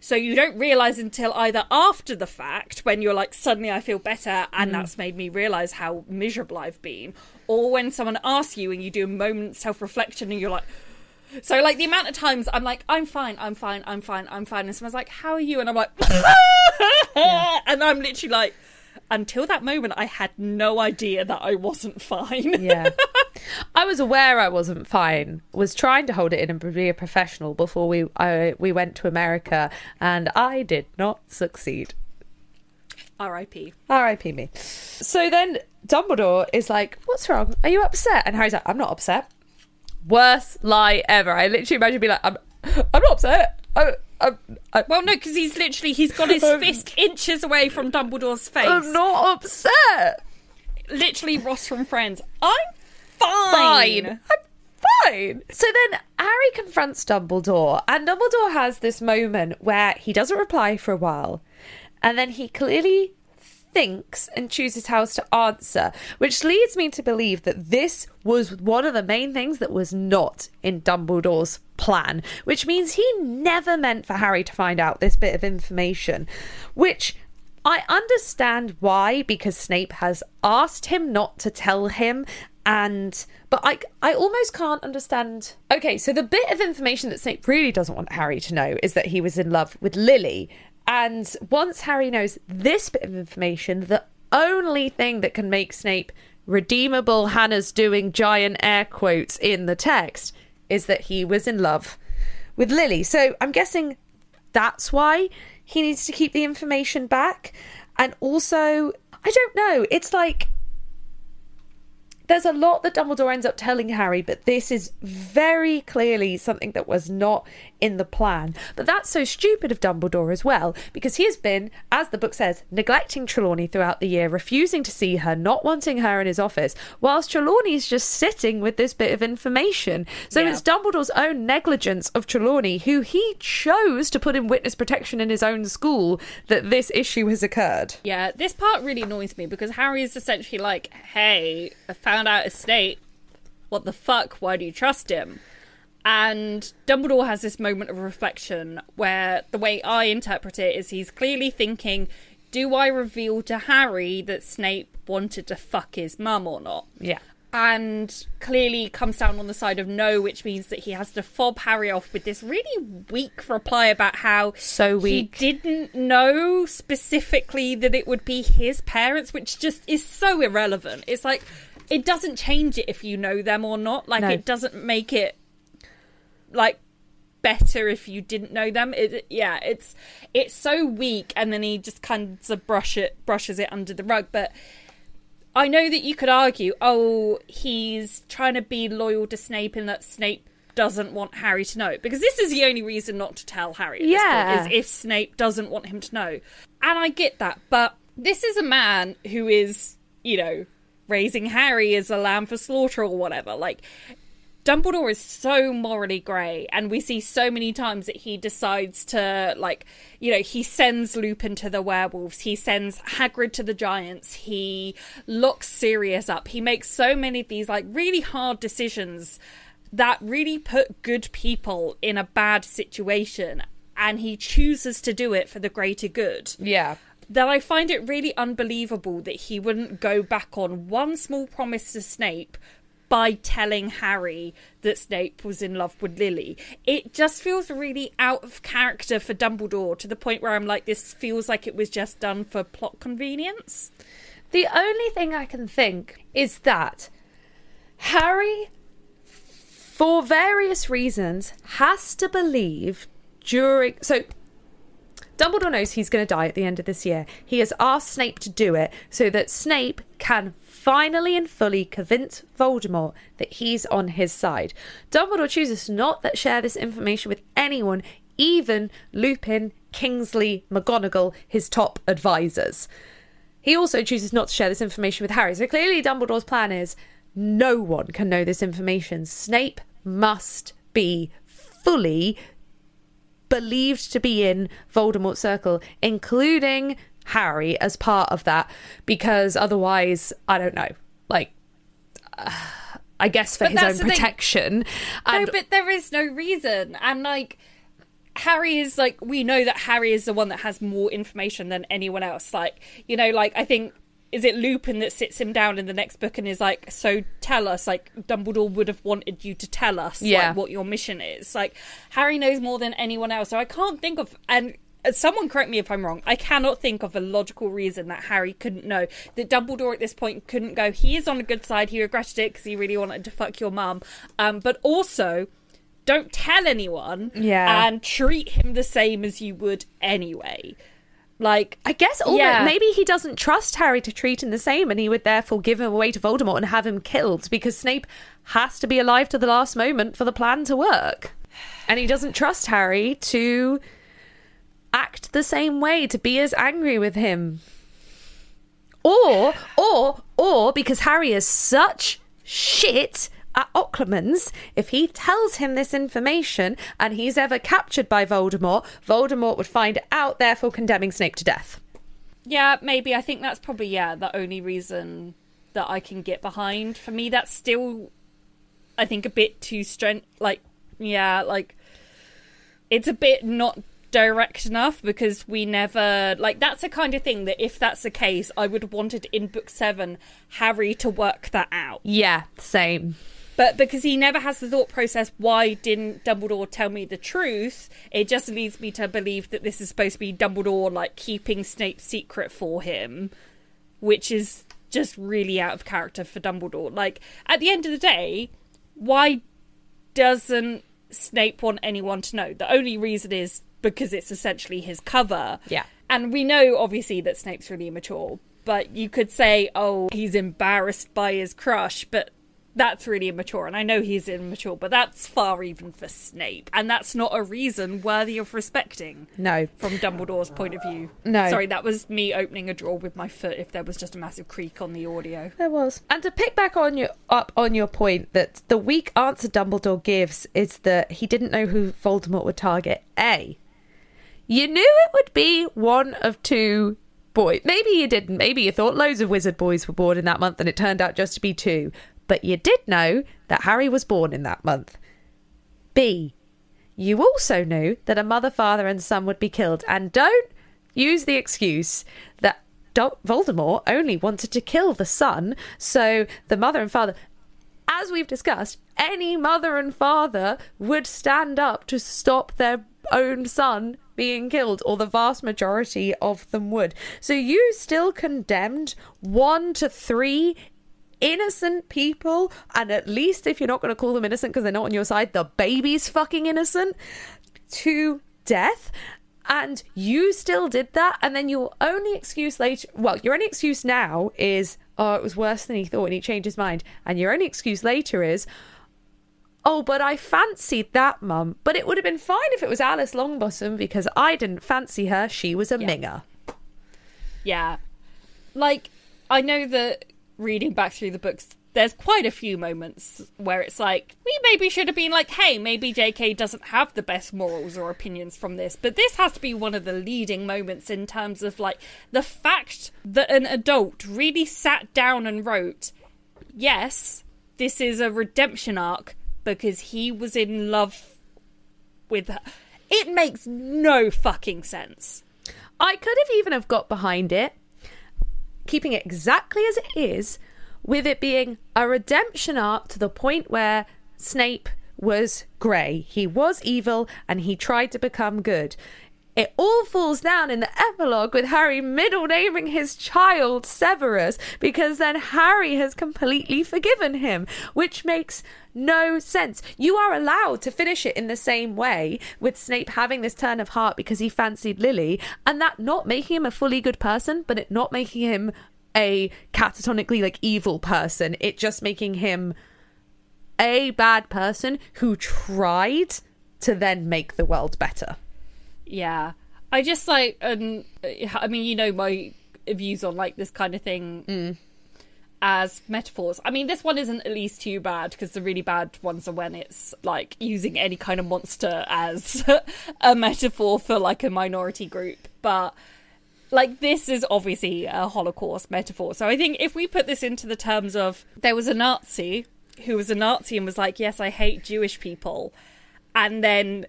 Speaker 2: So you don't realize until either after the fact when you're like suddenly i feel better and mm. that's made me realize how miserable i've been or when someone asks you and you do a moment self-reflection and you're like so like the amount of times I'm like, I'm fine, I'm fine, I'm fine, I'm fine, and someone's like, How are you? And I'm like [laughs] and I'm literally like until that moment I had no idea that I wasn't fine.
Speaker 1: yeah. I was aware I wasn't fine. Was trying to hold it in and be a professional before we I, we went to America, and I did not succeed.
Speaker 2: R.I.P.
Speaker 1: R.I.P. me. So then Dumbledore is like, "What's wrong? Are you upset?" And Harry's like, "I'm not upset." Worst lie ever. I literally imagine being like, "I'm, I'm not upset. I, I'm, I,
Speaker 2: Well, no, because he's literally he's got his [laughs] fist inches away from Dumbledore's face.
Speaker 1: I'm not upset.
Speaker 2: Literally, Ross from Friends. I'm
Speaker 1: Fine.
Speaker 2: fine.
Speaker 1: I'm fine. So then Harry confronts Dumbledore, and Dumbledore has this moment where he doesn't reply for a while, and then he clearly thinks and chooses how to answer, which leads me to believe that this was one of the main things that was not in Dumbledore's plan, which means he never meant for Harry to find out this bit of information, which I understand why, because Snape has asked him not to tell him. And but I I almost can't understand. Okay, so the bit of information that Snape really doesn't want Harry to know is that he was in love with Lily. And once Harry knows this bit of information, the only thing that can make Snape redeemable, Hannah's doing giant air quotes in the text, is that he was in love with Lily. So I'm guessing that's why he needs to keep the information back. And also, I don't know, it's like there's a lot that Dumbledore ends up telling Harry, but this is very clearly something that was not in the plan. But that's so stupid of Dumbledore as well, because he has been, as the book says, neglecting Trelawney throughout the year, refusing to see her, not wanting her in his office, whilst Trelawney's just sitting with this bit of information. So
Speaker 2: Yeah.
Speaker 1: it's Dumbledore's own negligence of Trelawney, who he chose to put in witness protection in his own school, that this issue has occurred.
Speaker 2: Yeah, this part really annoys me because Harry is essentially like, "Hey, I found out it's Snape. What the fuck? Why do you trust him?" And Dumbledore has this moment of reflection where the way I interpret it is he's clearly thinking, "Do I reveal to Harry that Snape wanted to fuck his mum or not?"
Speaker 1: Yeah.
Speaker 2: and clearly comes down on the side of no, which means that he has to fob Harry off with this really weak reply about how
Speaker 1: So weak.
Speaker 2: he didn't know specifically that it would be his parents, which just is so irrelevant. It's like it doesn't change it if you know them or not. Like
Speaker 1: No.
Speaker 2: it doesn't make it like better if you didn't know them. It, yeah, it's it's so weak, and then he just kind of brush it brushes it under the rug, but. I know that you could argue, oh, he's trying to be loyal to Snape and that Snape doesn't want Harry to know. Because this is the only reason not to tell Harry
Speaker 1: Yeah.
Speaker 2: point, is if Snape doesn't want him to know. And I get that, but this is a man who is, you know, raising Harry as a lamb for slaughter or whatever. Like, Dumbledore is so morally grey, and we see so many times that he decides to, like, you know, he sends Lupin to the werewolves, he sends Hagrid to the giants, he locks Sirius up, he makes so many of these, like, really hard decisions that really put good people in a bad situation, and he chooses to do it for the greater good
Speaker 1: Yeah.
Speaker 2: That I find it really unbelievable that he wouldn't go back on one small promise to Snape by telling Harry that Snape was in love with Lily. It just feels really out of character for Dumbledore to the point where I'm like, this feels like it was just done for plot convenience.
Speaker 1: The only thing I can think is that Harry, for various reasons, has to believe during. So, Dumbledore knows he's going to die at the end of this year. He has asked Snape to do it so that Snape can finally and fully convince Voldemort that he's on his side. Dumbledore chooses not to share this information with anyone, even Lupin, Kingsley, McGonagall, his top advisors. He also chooses not to share this information with Harry. So clearly, Dumbledore's plan is no one can know this information. Snape must be fully believed to be in Voldemort's circle, including Harry as part of that, because otherwise, I don't know. Like, uh, I guess for
Speaker 2: But
Speaker 1: his own protection. And
Speaker 2: no, but there is no reason. And like Harry is like we know that Harry is the one that has more information than anyone else. Like, you know, like I think is it Lupin that sits him down in the next book and is like, "So tell us." Like Dumbledore would have wanted you to tell us,
Speaker 1: Yeah.
Speaker 2: like, what your mission is. Like Harry knows more than anyone else, so I can't think of and. uh, Someone correct me if I'm wrong. I cannot think of a logical reason that Harry couldn't know that Dumbledore at this point couldn't go. He is on a good side. He regretted it because he really wanted to fuck your mum. Um, but also, don't tell anyone.
Speaker 1: Yeah.
Speaker 2: and treat him the same as you would anyway. Like
Speaker 1: I guess almost,
Speaker 2: Yeah.
Speaker 1: maybe he doesn't trust Harry to treat him the same, and he would therefore give him away to Voldemort and have him killed because Snape has to be alive to the last moment for the plan to work. And he doesn't trust Harry to act the same way, to be as angry with him. Or, or, or because Harry is such shit at Occlumens, if he tells him this information and he's ever captured by Voldemort, Voldemort would find out, therefore condemning Snape to death.
Speaker 2: Yeah, maybe. I think that's probably yeah the only reason that I can get behind. For me, that's still, I think, a bit too strength. Like, yeah, like it's a bit not direct enough because we never like that's the kind of thing that if that's the case, I would have wanted in book seven Harry to work that out.
Speaker 1: Yeah, same.
Speaker 2: But because he never has the thought process, why didn't Dumbledore tell me the truth? It just leads me to believe that this is supposed to be Dumbledore like keeping Snape's secret for him, which is just really out of character for Dumbledore. Like at the end of the day, why doesn't Snape want anyone to know? The only reason is because it's essentially his cover.
Speaker 1: Yeah.
Speaker 2: And we know obviously that Snape's really immature, but you could say, oh, he's embarrassed by his crush, but that's really immature. And I know he's immature, but that's far even for Snape. And that's not a reason worthy of respecting.
Speaker 1: No.
Speaker 2: From Dumbledore's point of view.
Speaker 1: No.
Speaker 2: Sorry, that was me opening a drawer with my foot if there was just a massive creak on the audio.
Speaker 1: There was. And to pick back on your up on your point that the weak answer Dumbledore gives is that he didn't know who Voldemort would target. A. You knew it would be one of two boys. Maybe you didn't. Maybe you thought loads of wizard boys were born in that month and it turned out just to be two. But you did know that Harry was born in that month. B. You also knew that a mother, father, and son would be killed. And don't use the excuse that Voldemort only wanted to kill the son, so the mother and father. As we've discussed, any mother and father would stand up to stop their own son being killed, or the vast majority of them would. So you still condemned one to three innocent people, and at least if you're not going to call them innocent because they're not on your side, the baby's fucking innocent, to death. And you still did that, and then your only excuse later, well, your only excuse now is, oh, it was worse than he thought, and he changed his mind. And your only excuse later is, oh, but I fancied that mum. But it would have been fine if it was Alice Longbottom because I didn't fancy her. She was a
Speaker 2: Yeah.
Speaker 1: minger.
Speaker 2: Yeah. Like, I know that reading back through the books, there's quite a few moments where it's like, we maybe should have been like, hey, maybe JK doesn't have the best morals or opinions from this. But this has to be one of the leading moments in terms of like the fact that an adult really sat down and wrote, yes, this is a redemption arc because he was in love with her. It makes no fucking sense.
Speaker 1: I could have even have got behind it, keeping it exactly as it is, with it being a redemption arc to the point where Snape was grey. He was evil and he tried to become good. It all falls down in the epilogue with Harry middle naming his child Severus because then Harry has completely forgiven him, which makes no sense. You are allowed to finish it in the same way with Snape having this turn of heart because he fancied Lily and that not making him a fully good person, but it not making him a catatonically like evil person. It just making him a bad person who tried to then make the world better.
Speaker 2: Yeah, I just like, um, I mean, you know my views on like this kind of thing as metaphors. I mean, this one isn't at least too bad because the really bad ones are when it's like using any kind of monster as [laughs] a metaphor for like a minority group, but. Like this is obviously a Holocaust metaphor. So I think if we put this into the terms of there was a Nazi who was a Nazi and was like, "Yes, I hate Jewish people," and then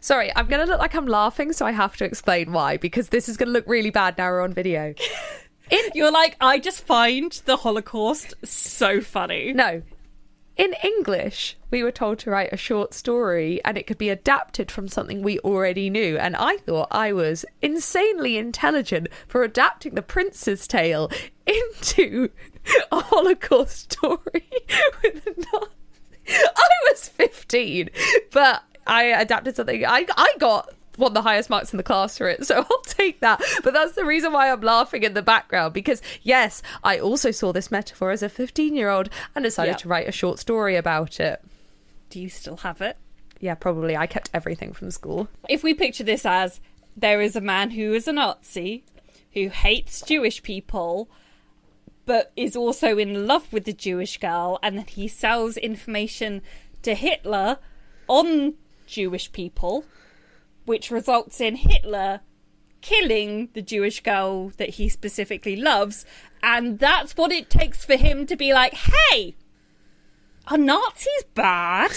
Speaker 1: Sorry, I'm going to look like I'm laughing, so I have to explain why, because this is going to look really bad now we're on video. [laughs]
Speaker 2: You're like, I just find the Holocaust so funny.
Speaker 1: No. In English, we were told to write a short story and it could be adapted from something we already knew. And I thought I was insanely intelligent for adapting The Prince's Tale [laughs] into a Holocaust story [laughs] with a Nazi. I was 15, but I adapted something. I, I got one of the highest marks in the class for it, so [laughs] I'll take that. But that's the reason why I'm laughing in the background because, yes, I also saw this metaphor as a 15 year old and decided
Speaker 2: Yeah.
Speaker 1: to write a short story about it.
Speaker 2: Do you still have it?
Speaker 1: Yeah, probably. I kept everything from school.
Speaker 2: If we picture this as there is a man who is a Nazi who hates Jewish people but is also in love with the Jewish girl and then he sells information to Hitler on Jewish people which results in Hitler killing the Jewish girl that he specifically loves. And that's what it takes for him to be like, hey, are Nazis bad?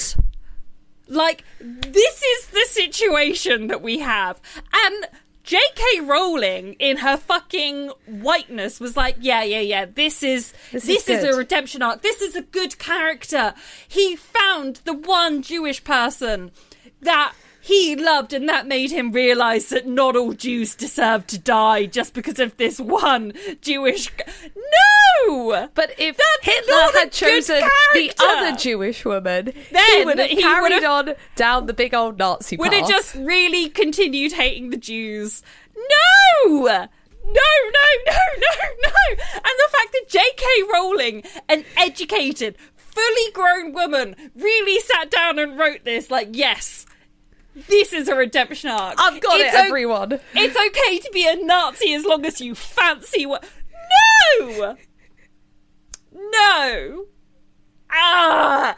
Speaker 2: Like, this is the situation that we have. And J.K. Rowling, in her fucking whiteness, was like, "Yeah, yeah, yeah. This is
Speaker 1: This
Speaker 2: this,
Speaker 1: is
Speaker 2: is, a redemption arc. This is a good character. He found the one Jewish person that he loved, and that made him realize that not all Jews deserve to die just because of this one Jewish. No,
Speaker 1: But if
Speaker 2: That's
Speaker 1: Hitler had chosen the other Jewish woman,
Speaker 2: then he
Speaker 1: would have carried on down the big old Nazi
Speaker 2: would
Speaker 1: path.
Speaker 2: it just really continued hating the Jews? No! No, no, no, no, no! And the fact that J.K. Rowling, an educated, fully grown woman, really sat down and wrote this, like, yes, this is a redemption arc.
Speaker 1: I've got
Speaker 2: It's
Speaker 1: it,
Speaker 2: o-
Speaker 1: everyone.
Speaker 2: It's okay to be a Nazi as long as you fancy what. No! No! Ah!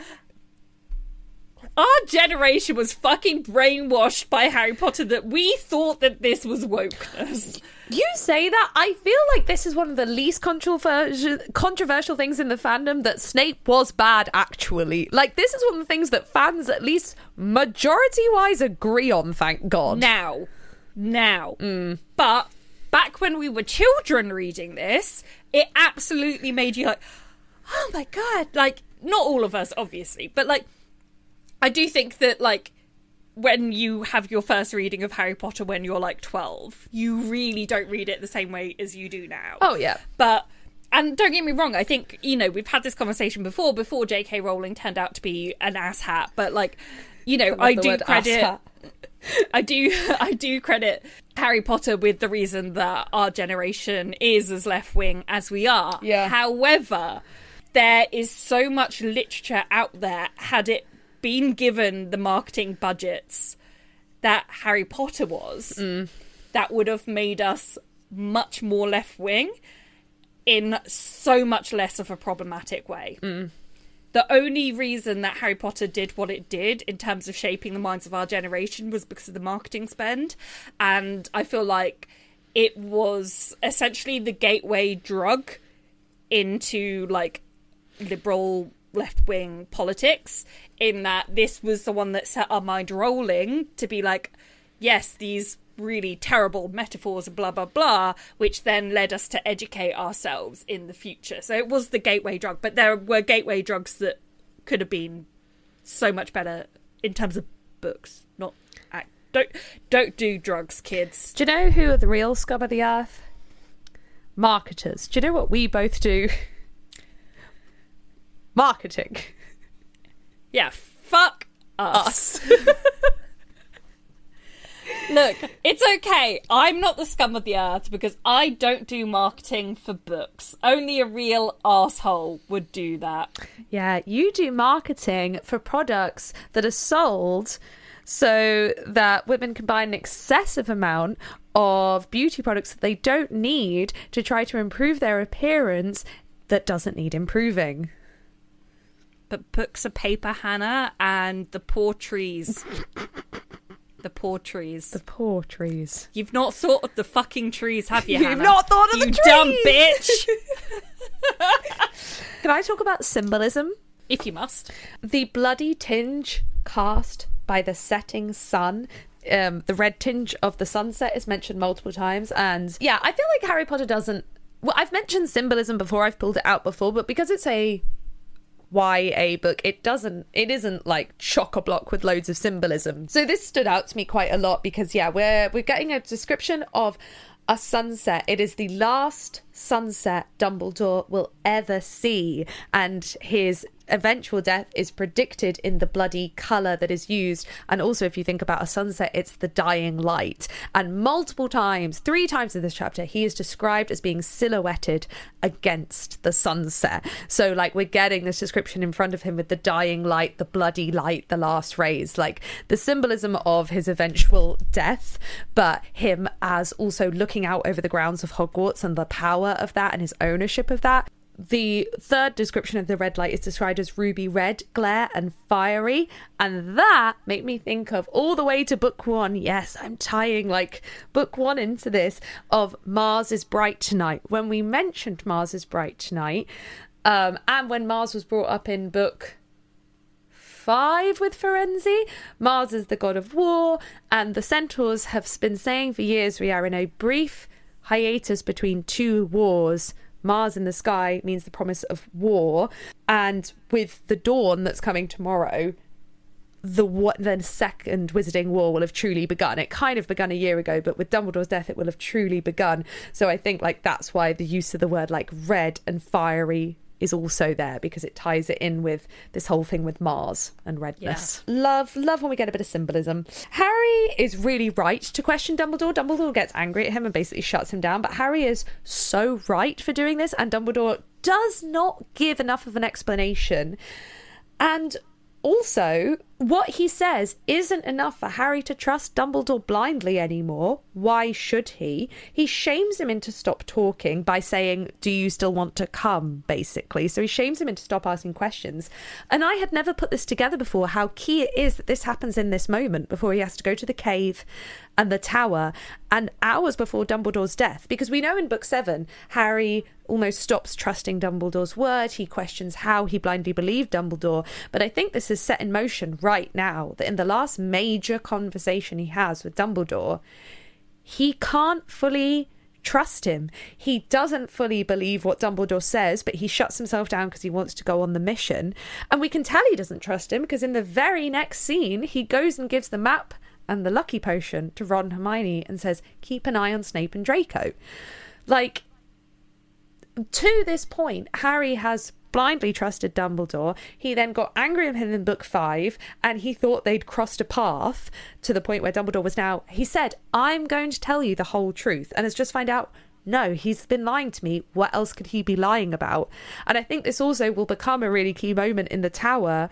Speaker 2: Our generation was fucking brainwashed by Harry Potter that we thought that this was wokeness.
Speaker 1: You say that. I feel like this is one of the least controversial controversial things in the fandom that Snape was bad. Actually, like this is one of the things that fans, at least majority wise, agree on. Thank God.
Speaker 2: Now, now. Mm. But back when we were children reading this, it absolutely made you like, oh my god! Like, not all of us, obviously, but like, I do think that like when you have your first reading of Harry Potter when you're like 12, you really don't read it the same way as you do now.
Speaker 1: Oh yeah.
Speaker 2: But and don't get me wrong, I think you know we've had this conversation before. Before J.K. Rowling turned out to be an asshat, but like you know, I
Speaker 1: the
Speaker 2: do credit.
Speaker 1: asshat. [laughs]
Speaker 2: I do, [laughs] I do credit Harry Potter with the reason that our generation is as left wing as we are.
Speaker 1: Yeah.
Speaker 2: However, there is so much literature out there. Had it been given the marketing budgets that Harry Potter was, that would have made us much more left wing in so much less of a problematic way. The only reason that Harry Potter did what it did in terms of shaping the minds of our generation was because of the marketing spend. And I feel like it was essentially the gateway drug into like liberal left wing politics, in that this was the one that set our mind rolling to be like, yes, these really terrible metaphors blah blah blah, which then led us to educate ourselves in the future. So it was the gateway drug, but there were gateway drugs that could have been so much better in terms of books, not act. Don't don't do drugs, kids.
Speaker 1: Do you know who are the real scum of the earth? Marketers. Do you know what we both do? [laughs] Marketing.
Speaker 2: Yeah, fuck us.
Speaker 1: Us. [laughs]
Speaker 2: Look, it's okay. I'm not the scum of the earth because I don't do marketing for books. Only a real asshole would do that.
Speaker 1: Yeah, you do marketing for products that are sold so that women can buy an excessive amount of beauty products that they don't need to try to improve their appearance that doesn't need improving.
Speaker 2: But books are paper, Hannah, and the poor trees. the poor trees.
Speaker 1: The poor trees.
Speaker 2: You've not thought of the fucking trees, have you,
Speaker 1: You've
Speaker 2: Hannah?
Speaker 1: not thought of the
Speaker 2: you dumb bitch. [laughs]
Speaker 1: Can I talk about symbolism?
Speaker 2: if you must.
Speaker 1: the bloody tinge cast by the setting sun. Um, the red tinge of the sunset is mentioned multiple times, and yeah, I feel like Harry Potter doesn't. Well, I've mentioned symbolism before. I've pulled it out before, but because it's a YA book, it doesn't. It isn't like chock a block with loads of symbolism. So this stood out to me quite a lot because yeah, we're we're getting a description of a sunset. It is the last sunset Dumbledore will ever see, and his eventual death is predicted in the bloody color that is used. And also, if you think about a sunset, it's the dying light. And multiple times, three times in this chapter, he is described as being silhouetted against the sunset. So, like, we're getting this description in front of him with the dying light, the bloody light, the last rays, like the symbolism of his eventual death, but him as also looking out over the grounds of Hogwarts and the power of that and his ownership of that the third description of the red light is described as ruby red, glare, and fiery. And that made me think of all the way to book one. Yes, I'm tying like book one into this of Mars is bright tonight. When we mentioned Mars is bright tonight, um, and when Mars was brought up in book five with Firenze. Mars is the god of war, and the centaurs have been saying for years we are in a brief hiatus between two wars. Mars in the sky means the promise of war, and with the dawn that's coming tomorrow, the what the second Wizarding War will have truly begun. It kind of begun a year ago, but with Dumbledore's death, it will have truly begun. So I think like that's why the use of the word like red and fiery is also there because it ties it in with this whole thing with Mars and redness. Yeah. Love, love when we get a bit of symbolism. Harry is really right to question Dumbledore. Dumbledore gets angry at him and basically shuts him down, but Harry is so right for doing this, and Dumbledore does not give enough of an explanation. And also, what he says isn't enough for Harry to trust Dumbledore blindly anymore. Why should he? He shames him into stop talking by saying, Do you still want to come? basically. So he shames him into stop asking questions. And I had never put this together before how key it is that this happens in this moment before he has to go to the cave and the tower and hours before Dumbledore's death. Because we know in book seven, Harry almost stops trusting Dumbledore's word. He questions how he blindly believed Dumbledore. But I think this is set in motion right now that in the last major conversation he has with Dumbledore, he can't fully trust him. He doesn't fully believe what Dumbledore says, but he shuts himself down because he wants to go on the mission. And we can tell he doesn't trust him because in the very next scene, he goes and gives the map and the lucky potion to Ron and Hermione and says, Keep an eye on Snape and Draco. Like, to this point, Harry has blindly trusted Dumbledore. He then got angry at him in book five and he thought they'd crossed a path to the point where Dumbledore was now, he said, I'm going to tell you the whole truth. And has just find out, no, he's been lying to me. What else could he be lying about? And I think this also will become a really key moment in the tower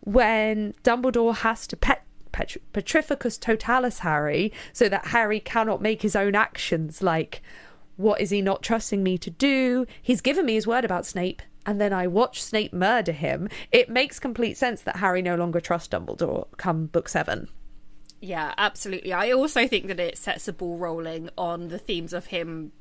Speaker 1: when Dumbledore has to pet petrificus totalus Harry so that Harry cannot make his own actions like what is he not trusting me to do? He's given me his word about Snape, and then I watch Snape murder him. It makes complete sense that Harry no longer trusts Dumbledore come book seven.
Speaker 2: Yeah, absolutely. I also think that it sets a ball rolling on the themes of him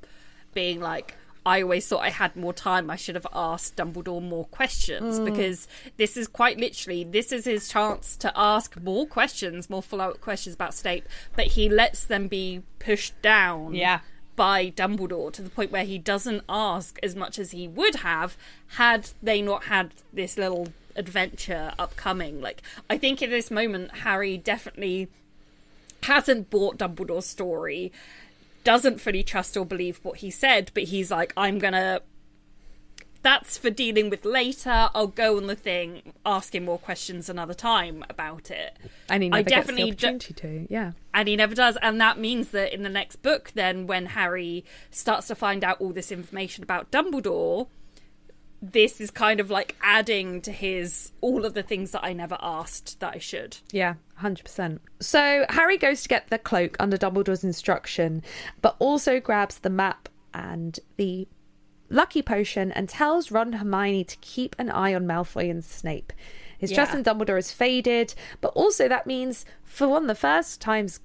Speaker 2: being like, I always thought I had more time. I should have asked Dumbledore more questions mm. because this is quite literally this is his chance to ask more questions, more follow up questions about Snape, but he lets them be pushed down.
Speaker 1: Yeah
Speaker 2: by Dumbledore to the point where he doesn't ask as much as he would have had they not had this little adventure upcoming. Like, I think in this moment, Harry definitely hasn't bought Dumbledore's story, doesn't fully trust or believe what he said, but he's like, I'm gonna that's for dealing with later. I'll go on the thing, asking more questions another time about it.
Speaker 1: And he never I definitely gets the opportunity to, yeah.
Speaker 2: And he never does, and that means that in the next book, then when Harry starts to find out all this information about Dumbledore, this is kind of like adding to his all of the things that I never asked that I should.
Speaker 1: Yeah, 100%. So Harry goes to get the cloak under Dumbledore's instruction, but also grabs the map and the lucky potion and tells Ron Hermione to keep an eye on Malfoy and Snape. His yeah. trust in Dumbledore is faded, but also that means, for one the first times,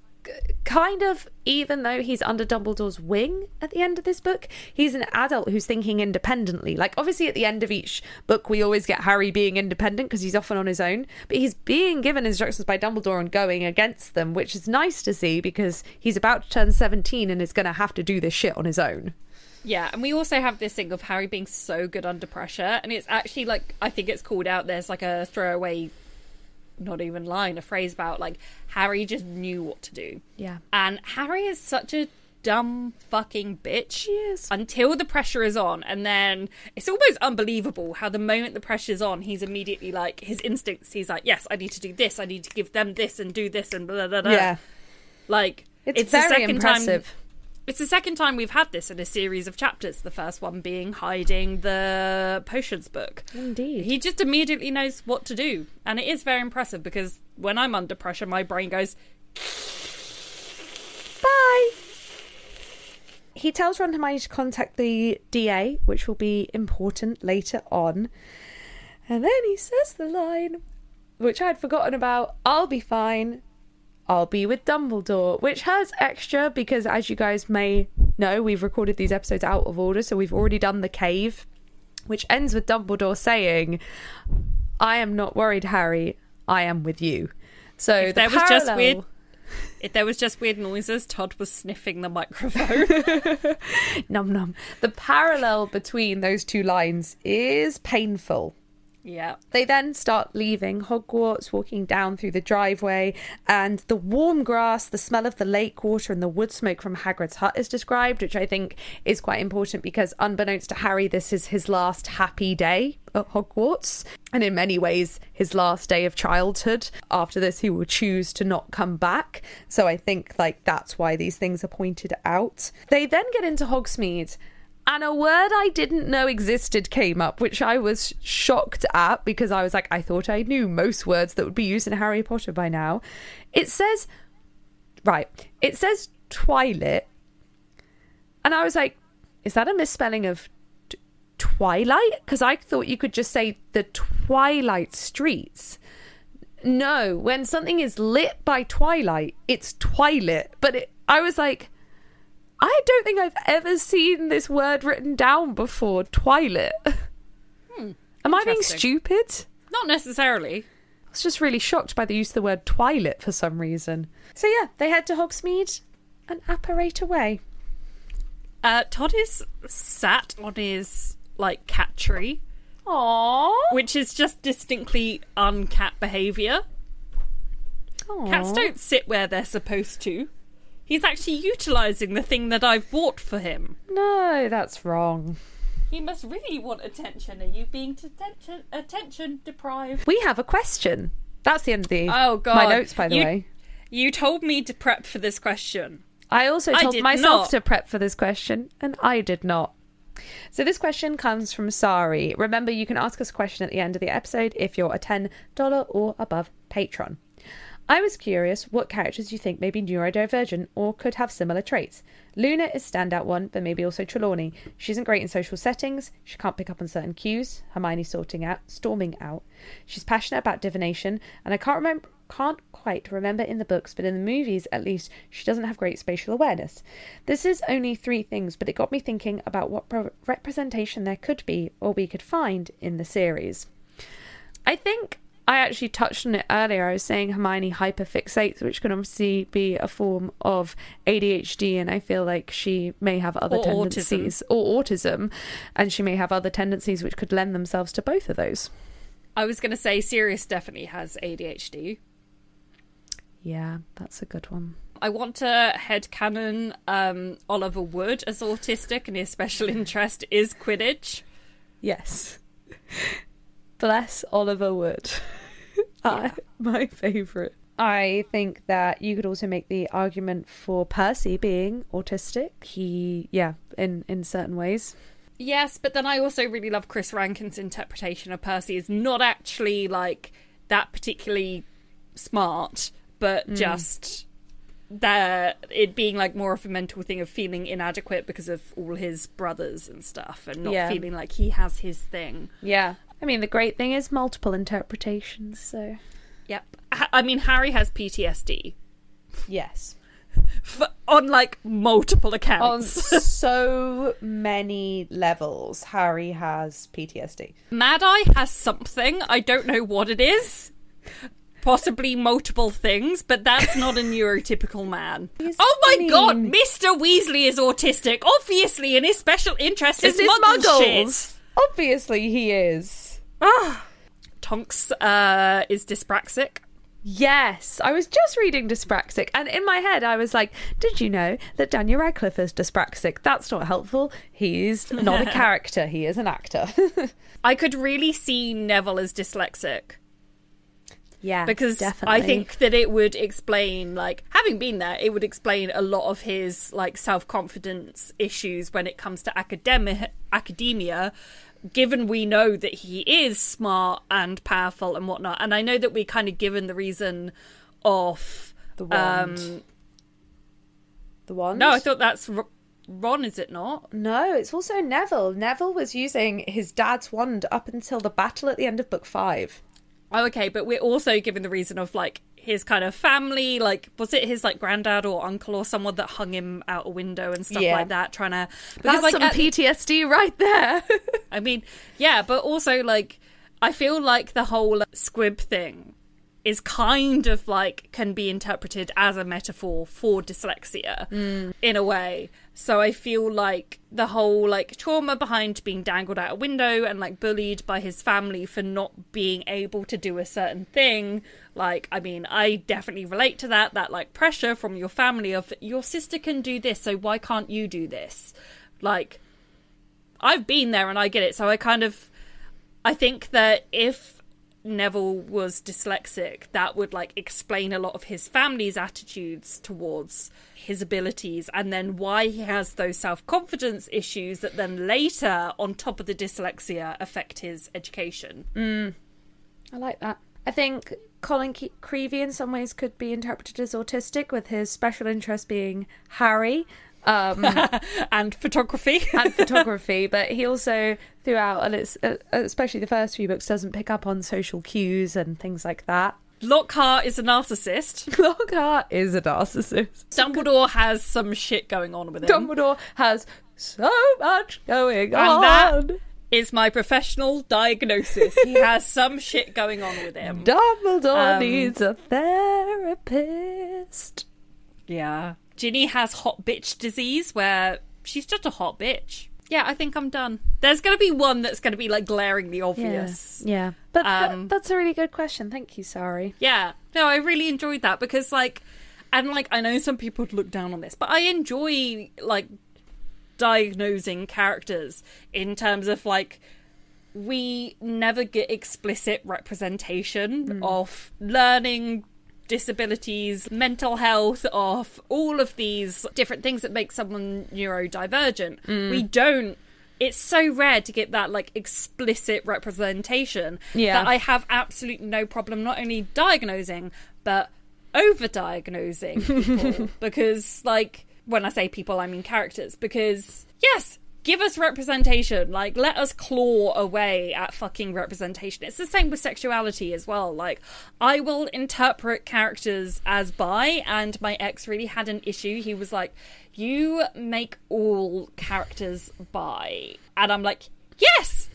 Speaker 1: kind of, even though he's under Dumbledore's wing at the end of this book, he's an adult who's thinking independently. Like, obviously, at the end of each book, we always get Harry being independent because he's often on his own, but he's being given instructions by Dumbledore and going against them, which is nice to see because he's about to turn 17 and is going to have to do this shit on his own.
Speaker 2: Yeah, and we also have this thing of Harry being so good under pressure, and it's actually like I think it's called out. There's like a throwaway, not even line, a phrase about like Harry just knew what to do.
Speaker 1: Yeah,
Speaker 2: and Harry is such a dumb fucking bitch.
Speaker 1: She is.
Speaker 2: Until the pressure is on, and then it's almost unbelievable how the moment the pressure's on, he's immediately like his instincts. He's like, "Yes, I need to do this. I need to give them this and do this and blah blah blah."
Speaker 1: Yeah,
Speaker 2: like
Speaker 1: it's, it's very the second impressive.
Speaker 2: time it's the second time we've had this in a series of chapters. The first one being hiding the potions book.
Speaker 1: Indeed.
Speaker 2: He just immediately knows what to do. And it is very impressive because when I'm under pressure, my brain goes,
Speaker 1: Bye. he tells Ron Hermione to contact the DA, which will be important later on. And then he says the line, which I'd forgotten about I'll be fine. I'll be with Dumbledore, which has extra because, as you guys may know, we've recorded these episodes out of order. So we've already done the cave, which ends with Dumbledore saying, I am not worried, Harry. I am with you. So
Speaker 2: If
Speaker 1: the
Speaker 2: there was just weird- If there was just weird noises, Todd was sniffing the microphone. [laughs]
Speaker 1: Num num. The parallel between those two lines is painful.
Speaker 2: Yeah.
Speaker 1: They then start leaving Hogwarts, walking down through the driveway, and the warm grass, the smell of the lake water, and the wood smoke from Hagrid's hut is described, which I think is quite important because, unbeknownst to Harry, this is his last happy day at Hogwarts, and in many ways, his last day of childhood. After this, he will choose to not come back. So I think, like, that's why these things are pointed out. They then get into Hogsmeade. And a word I didn't know existed came up, which I was shocked at because I was like, I thought I knew most words that would be used in Harry Potter by now. It says, right, it says twilit. And I was like, is that a misspelling of t- Twilight? Because I thought you could just say the Twilight Streets. No, when something is lit by twilight, it's twilit. But it, I was like, I don't think I've ever seen this word written down before. Twilit. Am I being stupid?
Speaker 2: Not necessarily.
Speaker 1: I was just really shocked by the use of the word twilit for some reason. So yeah, they head to Hogsmeade and apparate away.
Speaker 2: Uh, Todd is sat on his like cat tree,
Speaker 1: Aww.
Speaker 2: which is just distinctly uncat behaviour. Cats don't sit where they're supposed to. He's actually utilising the thing that I've bought for him.
Speaker 1: No, that's wrong.
Speaker 2: He must really want attention. Are you being attention attention deprived?
Speaker 1: We have a question. That's the end of the
Speaker 2: Oh god.
Speaker 1: my notes, by the
Speaker 2: You-
Speaker 1: way.
Speaker 2: You told me to prep for this question.
Speaker 1: I also told
Speaker 2: did
Speaker 1: myself
Speaker 2: not.
Speaker 1: to prep for this question, and I did not. So this question comes from Sari. Remember, you can ask us a question at the end of the episode if you're a $10 or above patron. I was curious what characters you think may be neurodivergent or could have similar traits. Luna is standout one, but maybe also Trelawney. She isn't great in social settings. She can't pick up on certain cues. Hermione sorting out, storming out. She's passionate about divination, and I can't remember, can't quite remember in the books, but in the movies at least, she doesn't have great spatial awareness. This is only three things, but it got me thinking about what pro- representation there could be or we could find in the series. I think I actually touched on it earlier. I was saying Hermione hyperfixates, which can obviously be a form of ADHD, and I feel like she may have other
Speaker 2: Or
Speaker 1: tendencies or autism, and she may have other tendencies which could lend themselves to both of those.
Speaker 2: I was going to say Sirius definitely has ADHD.
Speaker 1: Yeah, that's a good one.
Speaker 2: I want to headcanon um, Oliver Wood as autistic, and his special [laughs] interest is Quidditch.
Speaker 1: Yes. [laughs] Bless Oliver Wood. [laughs] I, my favourite. I think that you could also make the argument for Percy being autistic. He, yeah, in, in certain ways.
Speaker 2: Yes, but then I also really love Chris Rankin's interpretation of Percy is not actually like that particularly smart, but mm. just that it being like more of a mental thing of feeling inadequate because of all his brothers and stuff and not
Speaker 1: Yeah.
Speaker 2: feeling like he has his thing.
Speaker 1: Yeah. I mean, the great thing is multiple interpretations, so.
Speaker 2: Yep. I mean, Harry has PTSD
Speaker 1: Yes. [laughs]
Speaker 2: f- on like multiple accounts.
Speaker 1: On so [laughs] many levels, Harry has PTSD.
Speaker 2: Mad Eye has something. I don't know what it is. Possibly multiple things, but that's not a neurotypical man. [laughs]
Speaker 1: He's-
Speaker 2: oh my
Speaker 1: mean-
Speaker 2: god, Mr. Weasley is autistic, obviously, and his special interest is,
Speaker 1: Is
Speaker 2: muggle
Speaker 1: muggles? Obviously, he is.
Speaker 2: Tonks uh, is dyspraxic.
Speaker 1: Yes, I was just reading dyspraxic, and in my head, I was like, "Did you know that Daniel Radcliffe is dyspraxic? That's not helpful. He's not a [laughs] character; he is an actor." [laughs]
Speaker 2: I could really see Neville as dyslexic.
Speaker 1: yeah,
Speaker 2: because
Speaker 1: definitely.
Speaker 2: I think that it would explain, like, having been there, it would explain a lot of his like self confidence issues when it comes to academic academia. Given we know that he is smart and powerful and whatnot, and I know that we kind of given the reason of
Speaker 1: the wand.
Speaker 2: um,
Speaker 1: the wand.
Speaker 2: no, I thought that's r- Ron, is it not?
Speaker 1: No, it's also Neville. Neville was using his dad's wand up until the battle at the end of book five.
Speaker 2: Oh, okay, but we're also given the reason of like his kind of family, like was it his like granddad or uncle or someone that hung him out a window and stuff
Speaker 1: Yeah.
Speaker 2: like that, trying to
Speaker 1: That's
Speaker 2: like
Speaker 1: some
Speaker 2: at-
Speaker 1: PTSD right there. [laughs]
Speaker 2: I mean, yeah, but also like I feel like the whole squib thing is kind of like can be interpreted as a metaphor for dyslexia mm. in a way. So I feel like the whole like trauma behind being dangled out a window and like bullied by his family for not being able to do a certain thing. Like, I mean, I definitely relate to that. That like pressure from your family of your sister can do this, so why can't you do this? Like, I've been there and I get it. So I kind of I think that if Neville was dyslexic, that would like explain a lot of his family's attitudes towards his abilities and then why he has those self-confidence issues that then later on top of the dyslexia affect his education. Mm.
Speaker 1: I like that. I think Colin Creevey in some ways could be interpreted as autistic, with his special interest being Harry um, [laughs]
Speaker 2: And photography. [laughs]
Speaker 1: and photography. But he also, throughout, and it's uh, especially the first few books, doesn't pick up on social cues and things like that.
Speaker 2: Lockhart is a narcissist. [laughs]
Speaker 1: Lockhart is a narcissist.
Speaker 2: Dumbledore has some shit going on with him.
Speaker 1: Dumbledore has so much going on.
Speaker 2: And
Speaker 1: on.
Speaker 2: that is my professional diagnosis. He has some shit going on with him.
Speaker 1: Dumbledore
Speaker 2: Um,
Speaker 1: needs a therapist.
Speaker 2: Yeah. Ginny has hot bitch disease where she's just a hot bitch. Yeah, I think I'm done. There's going to be one that's going to be like glaringly obvious.
Speaker 1: Yeah, but that-
Speaker 2: Um,
Speaker 1: that's a really good question. Thank you, sorry.
Speaker 2: Yeah. No, I really enjoyed that because like and like I know some people would look down on this, but I enjoy like diagnosing characters in terms of like we never get explicit representation of learning disabilities, mental health, of all of these different things that make someone neurodivergent. Mm. We don't. It's so rare to get that like explicit representation
Speaker 1: Yeah.
Speaker 2: that I have absolutely no problem not only diagnosing but over diagnosing people [laughs] because like when I say people I mean characters because yes give us representation. Like let us claw away at fucking representation. It's the same with sexuality as well. Like I will interpret characters as bi and my ex really had an issue. He was like you make all characters bi. And I'm like yes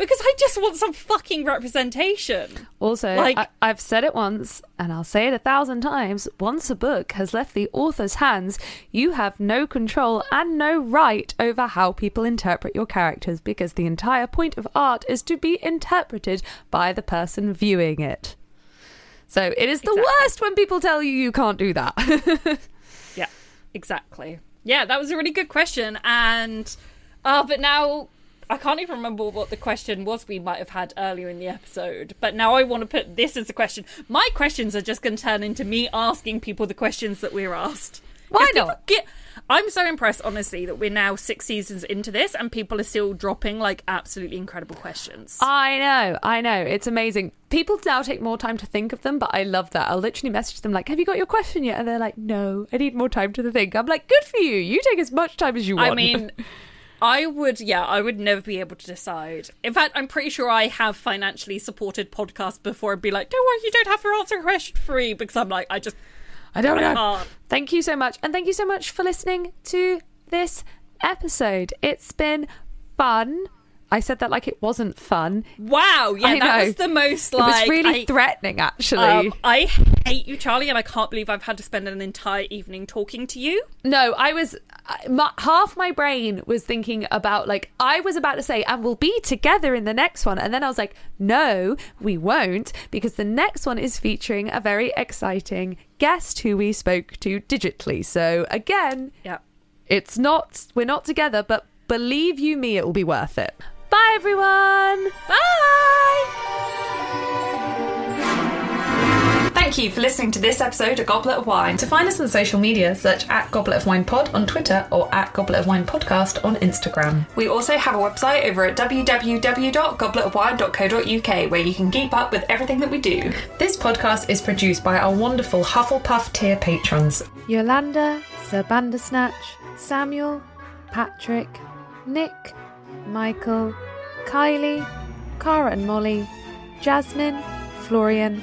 Speaker 2: because I just want some fucking representation
Speaker 1: Also,
Speaker 2: Like-
Speaker 1: I, I've said it once, and I'll say it a thousand times. Once a book has left the author's hands, you have no control and no right over how people interpret your characters because the entire point of art is to be interpreted by the person viewing it. So it is the
Speaker 2: Exactly.
Speaker 1: worst when people tell you you can't do that. [laughs]
Speaker 2: Yeah, exactly. Yeah, that was a really good question. And, oh, but now I can't even remember what the question was we might have had earlier in the episode. But now I want to put this as a question. My questions are just going to turn into me asking people the questions that we're asked.
Speaker 1: Why not?
Speaker 2: Get, I'm so impressed, honestly, that we're now six seasons into this and people are still dropping like absolutely incredible questions.
Speaker 1: I know, I know. It's amazing. People now take more time to think of them, but I love that. I'll literally message them like, "Have you got your question yet?" And they're like, "No, I need more time to think." I'm like, "Good for you. You take as much time as you want."
Speaker 2: I mean, [laughs] I would, yeah, I would never be able to decide. In fact, I'm pretty sure I have financially supported podcasts before and be like, don't worry, you don't have to answer a question free because I'm like, I just
Speaker 1: I don't know.
Speaker 2: can't.
Speaker 1: Thank you so much, and thank you so much for listening to this episode. It's been fun. I said that like it wasn't fun.
Speaker 2: Wow, yeah,
Speaker 1: I
Speaker 2: that
Speaker 1: know.
Speaker 2: was the most
Speaker 1: it
Speaker 2: like.
Speaker 1: was really
Speaker 2: I,
Speaker 1: threatening, actually.
Speaker 2: um, I hate you, Charlie, and I can't believe I've had to spend an entire evening talking to you.
Speaker 1: No, I was my, half my brain was thinking about like I was about to say and we'll be together in the next one and then I was like no, we won't because the next one is featuring a very exciting guest who we spoke to digitally. So again,
Speaker 2: Yeah.
Speaker 1: it's not we're not together but believe you me it will be worth it. Bye everyone.
Speaker 3: Thank you for listening to this episode of Goblet of Wine. To find us on social media, search at Goblet of Wine Pod on Twitter or at Goblet of Wine Podcast on Instagram. We also have a website over at www.gobletofwine.co.uk where you can keep up with everything that we do. This podcast is produced by our wonderful Hufflepuff tier patrons.
Speaker 1: Yolanda, Sir Bandersnatch, Samuel, Patrick, Nick, Michael, Kylie, Cara and Molly, Jasmine, Florian,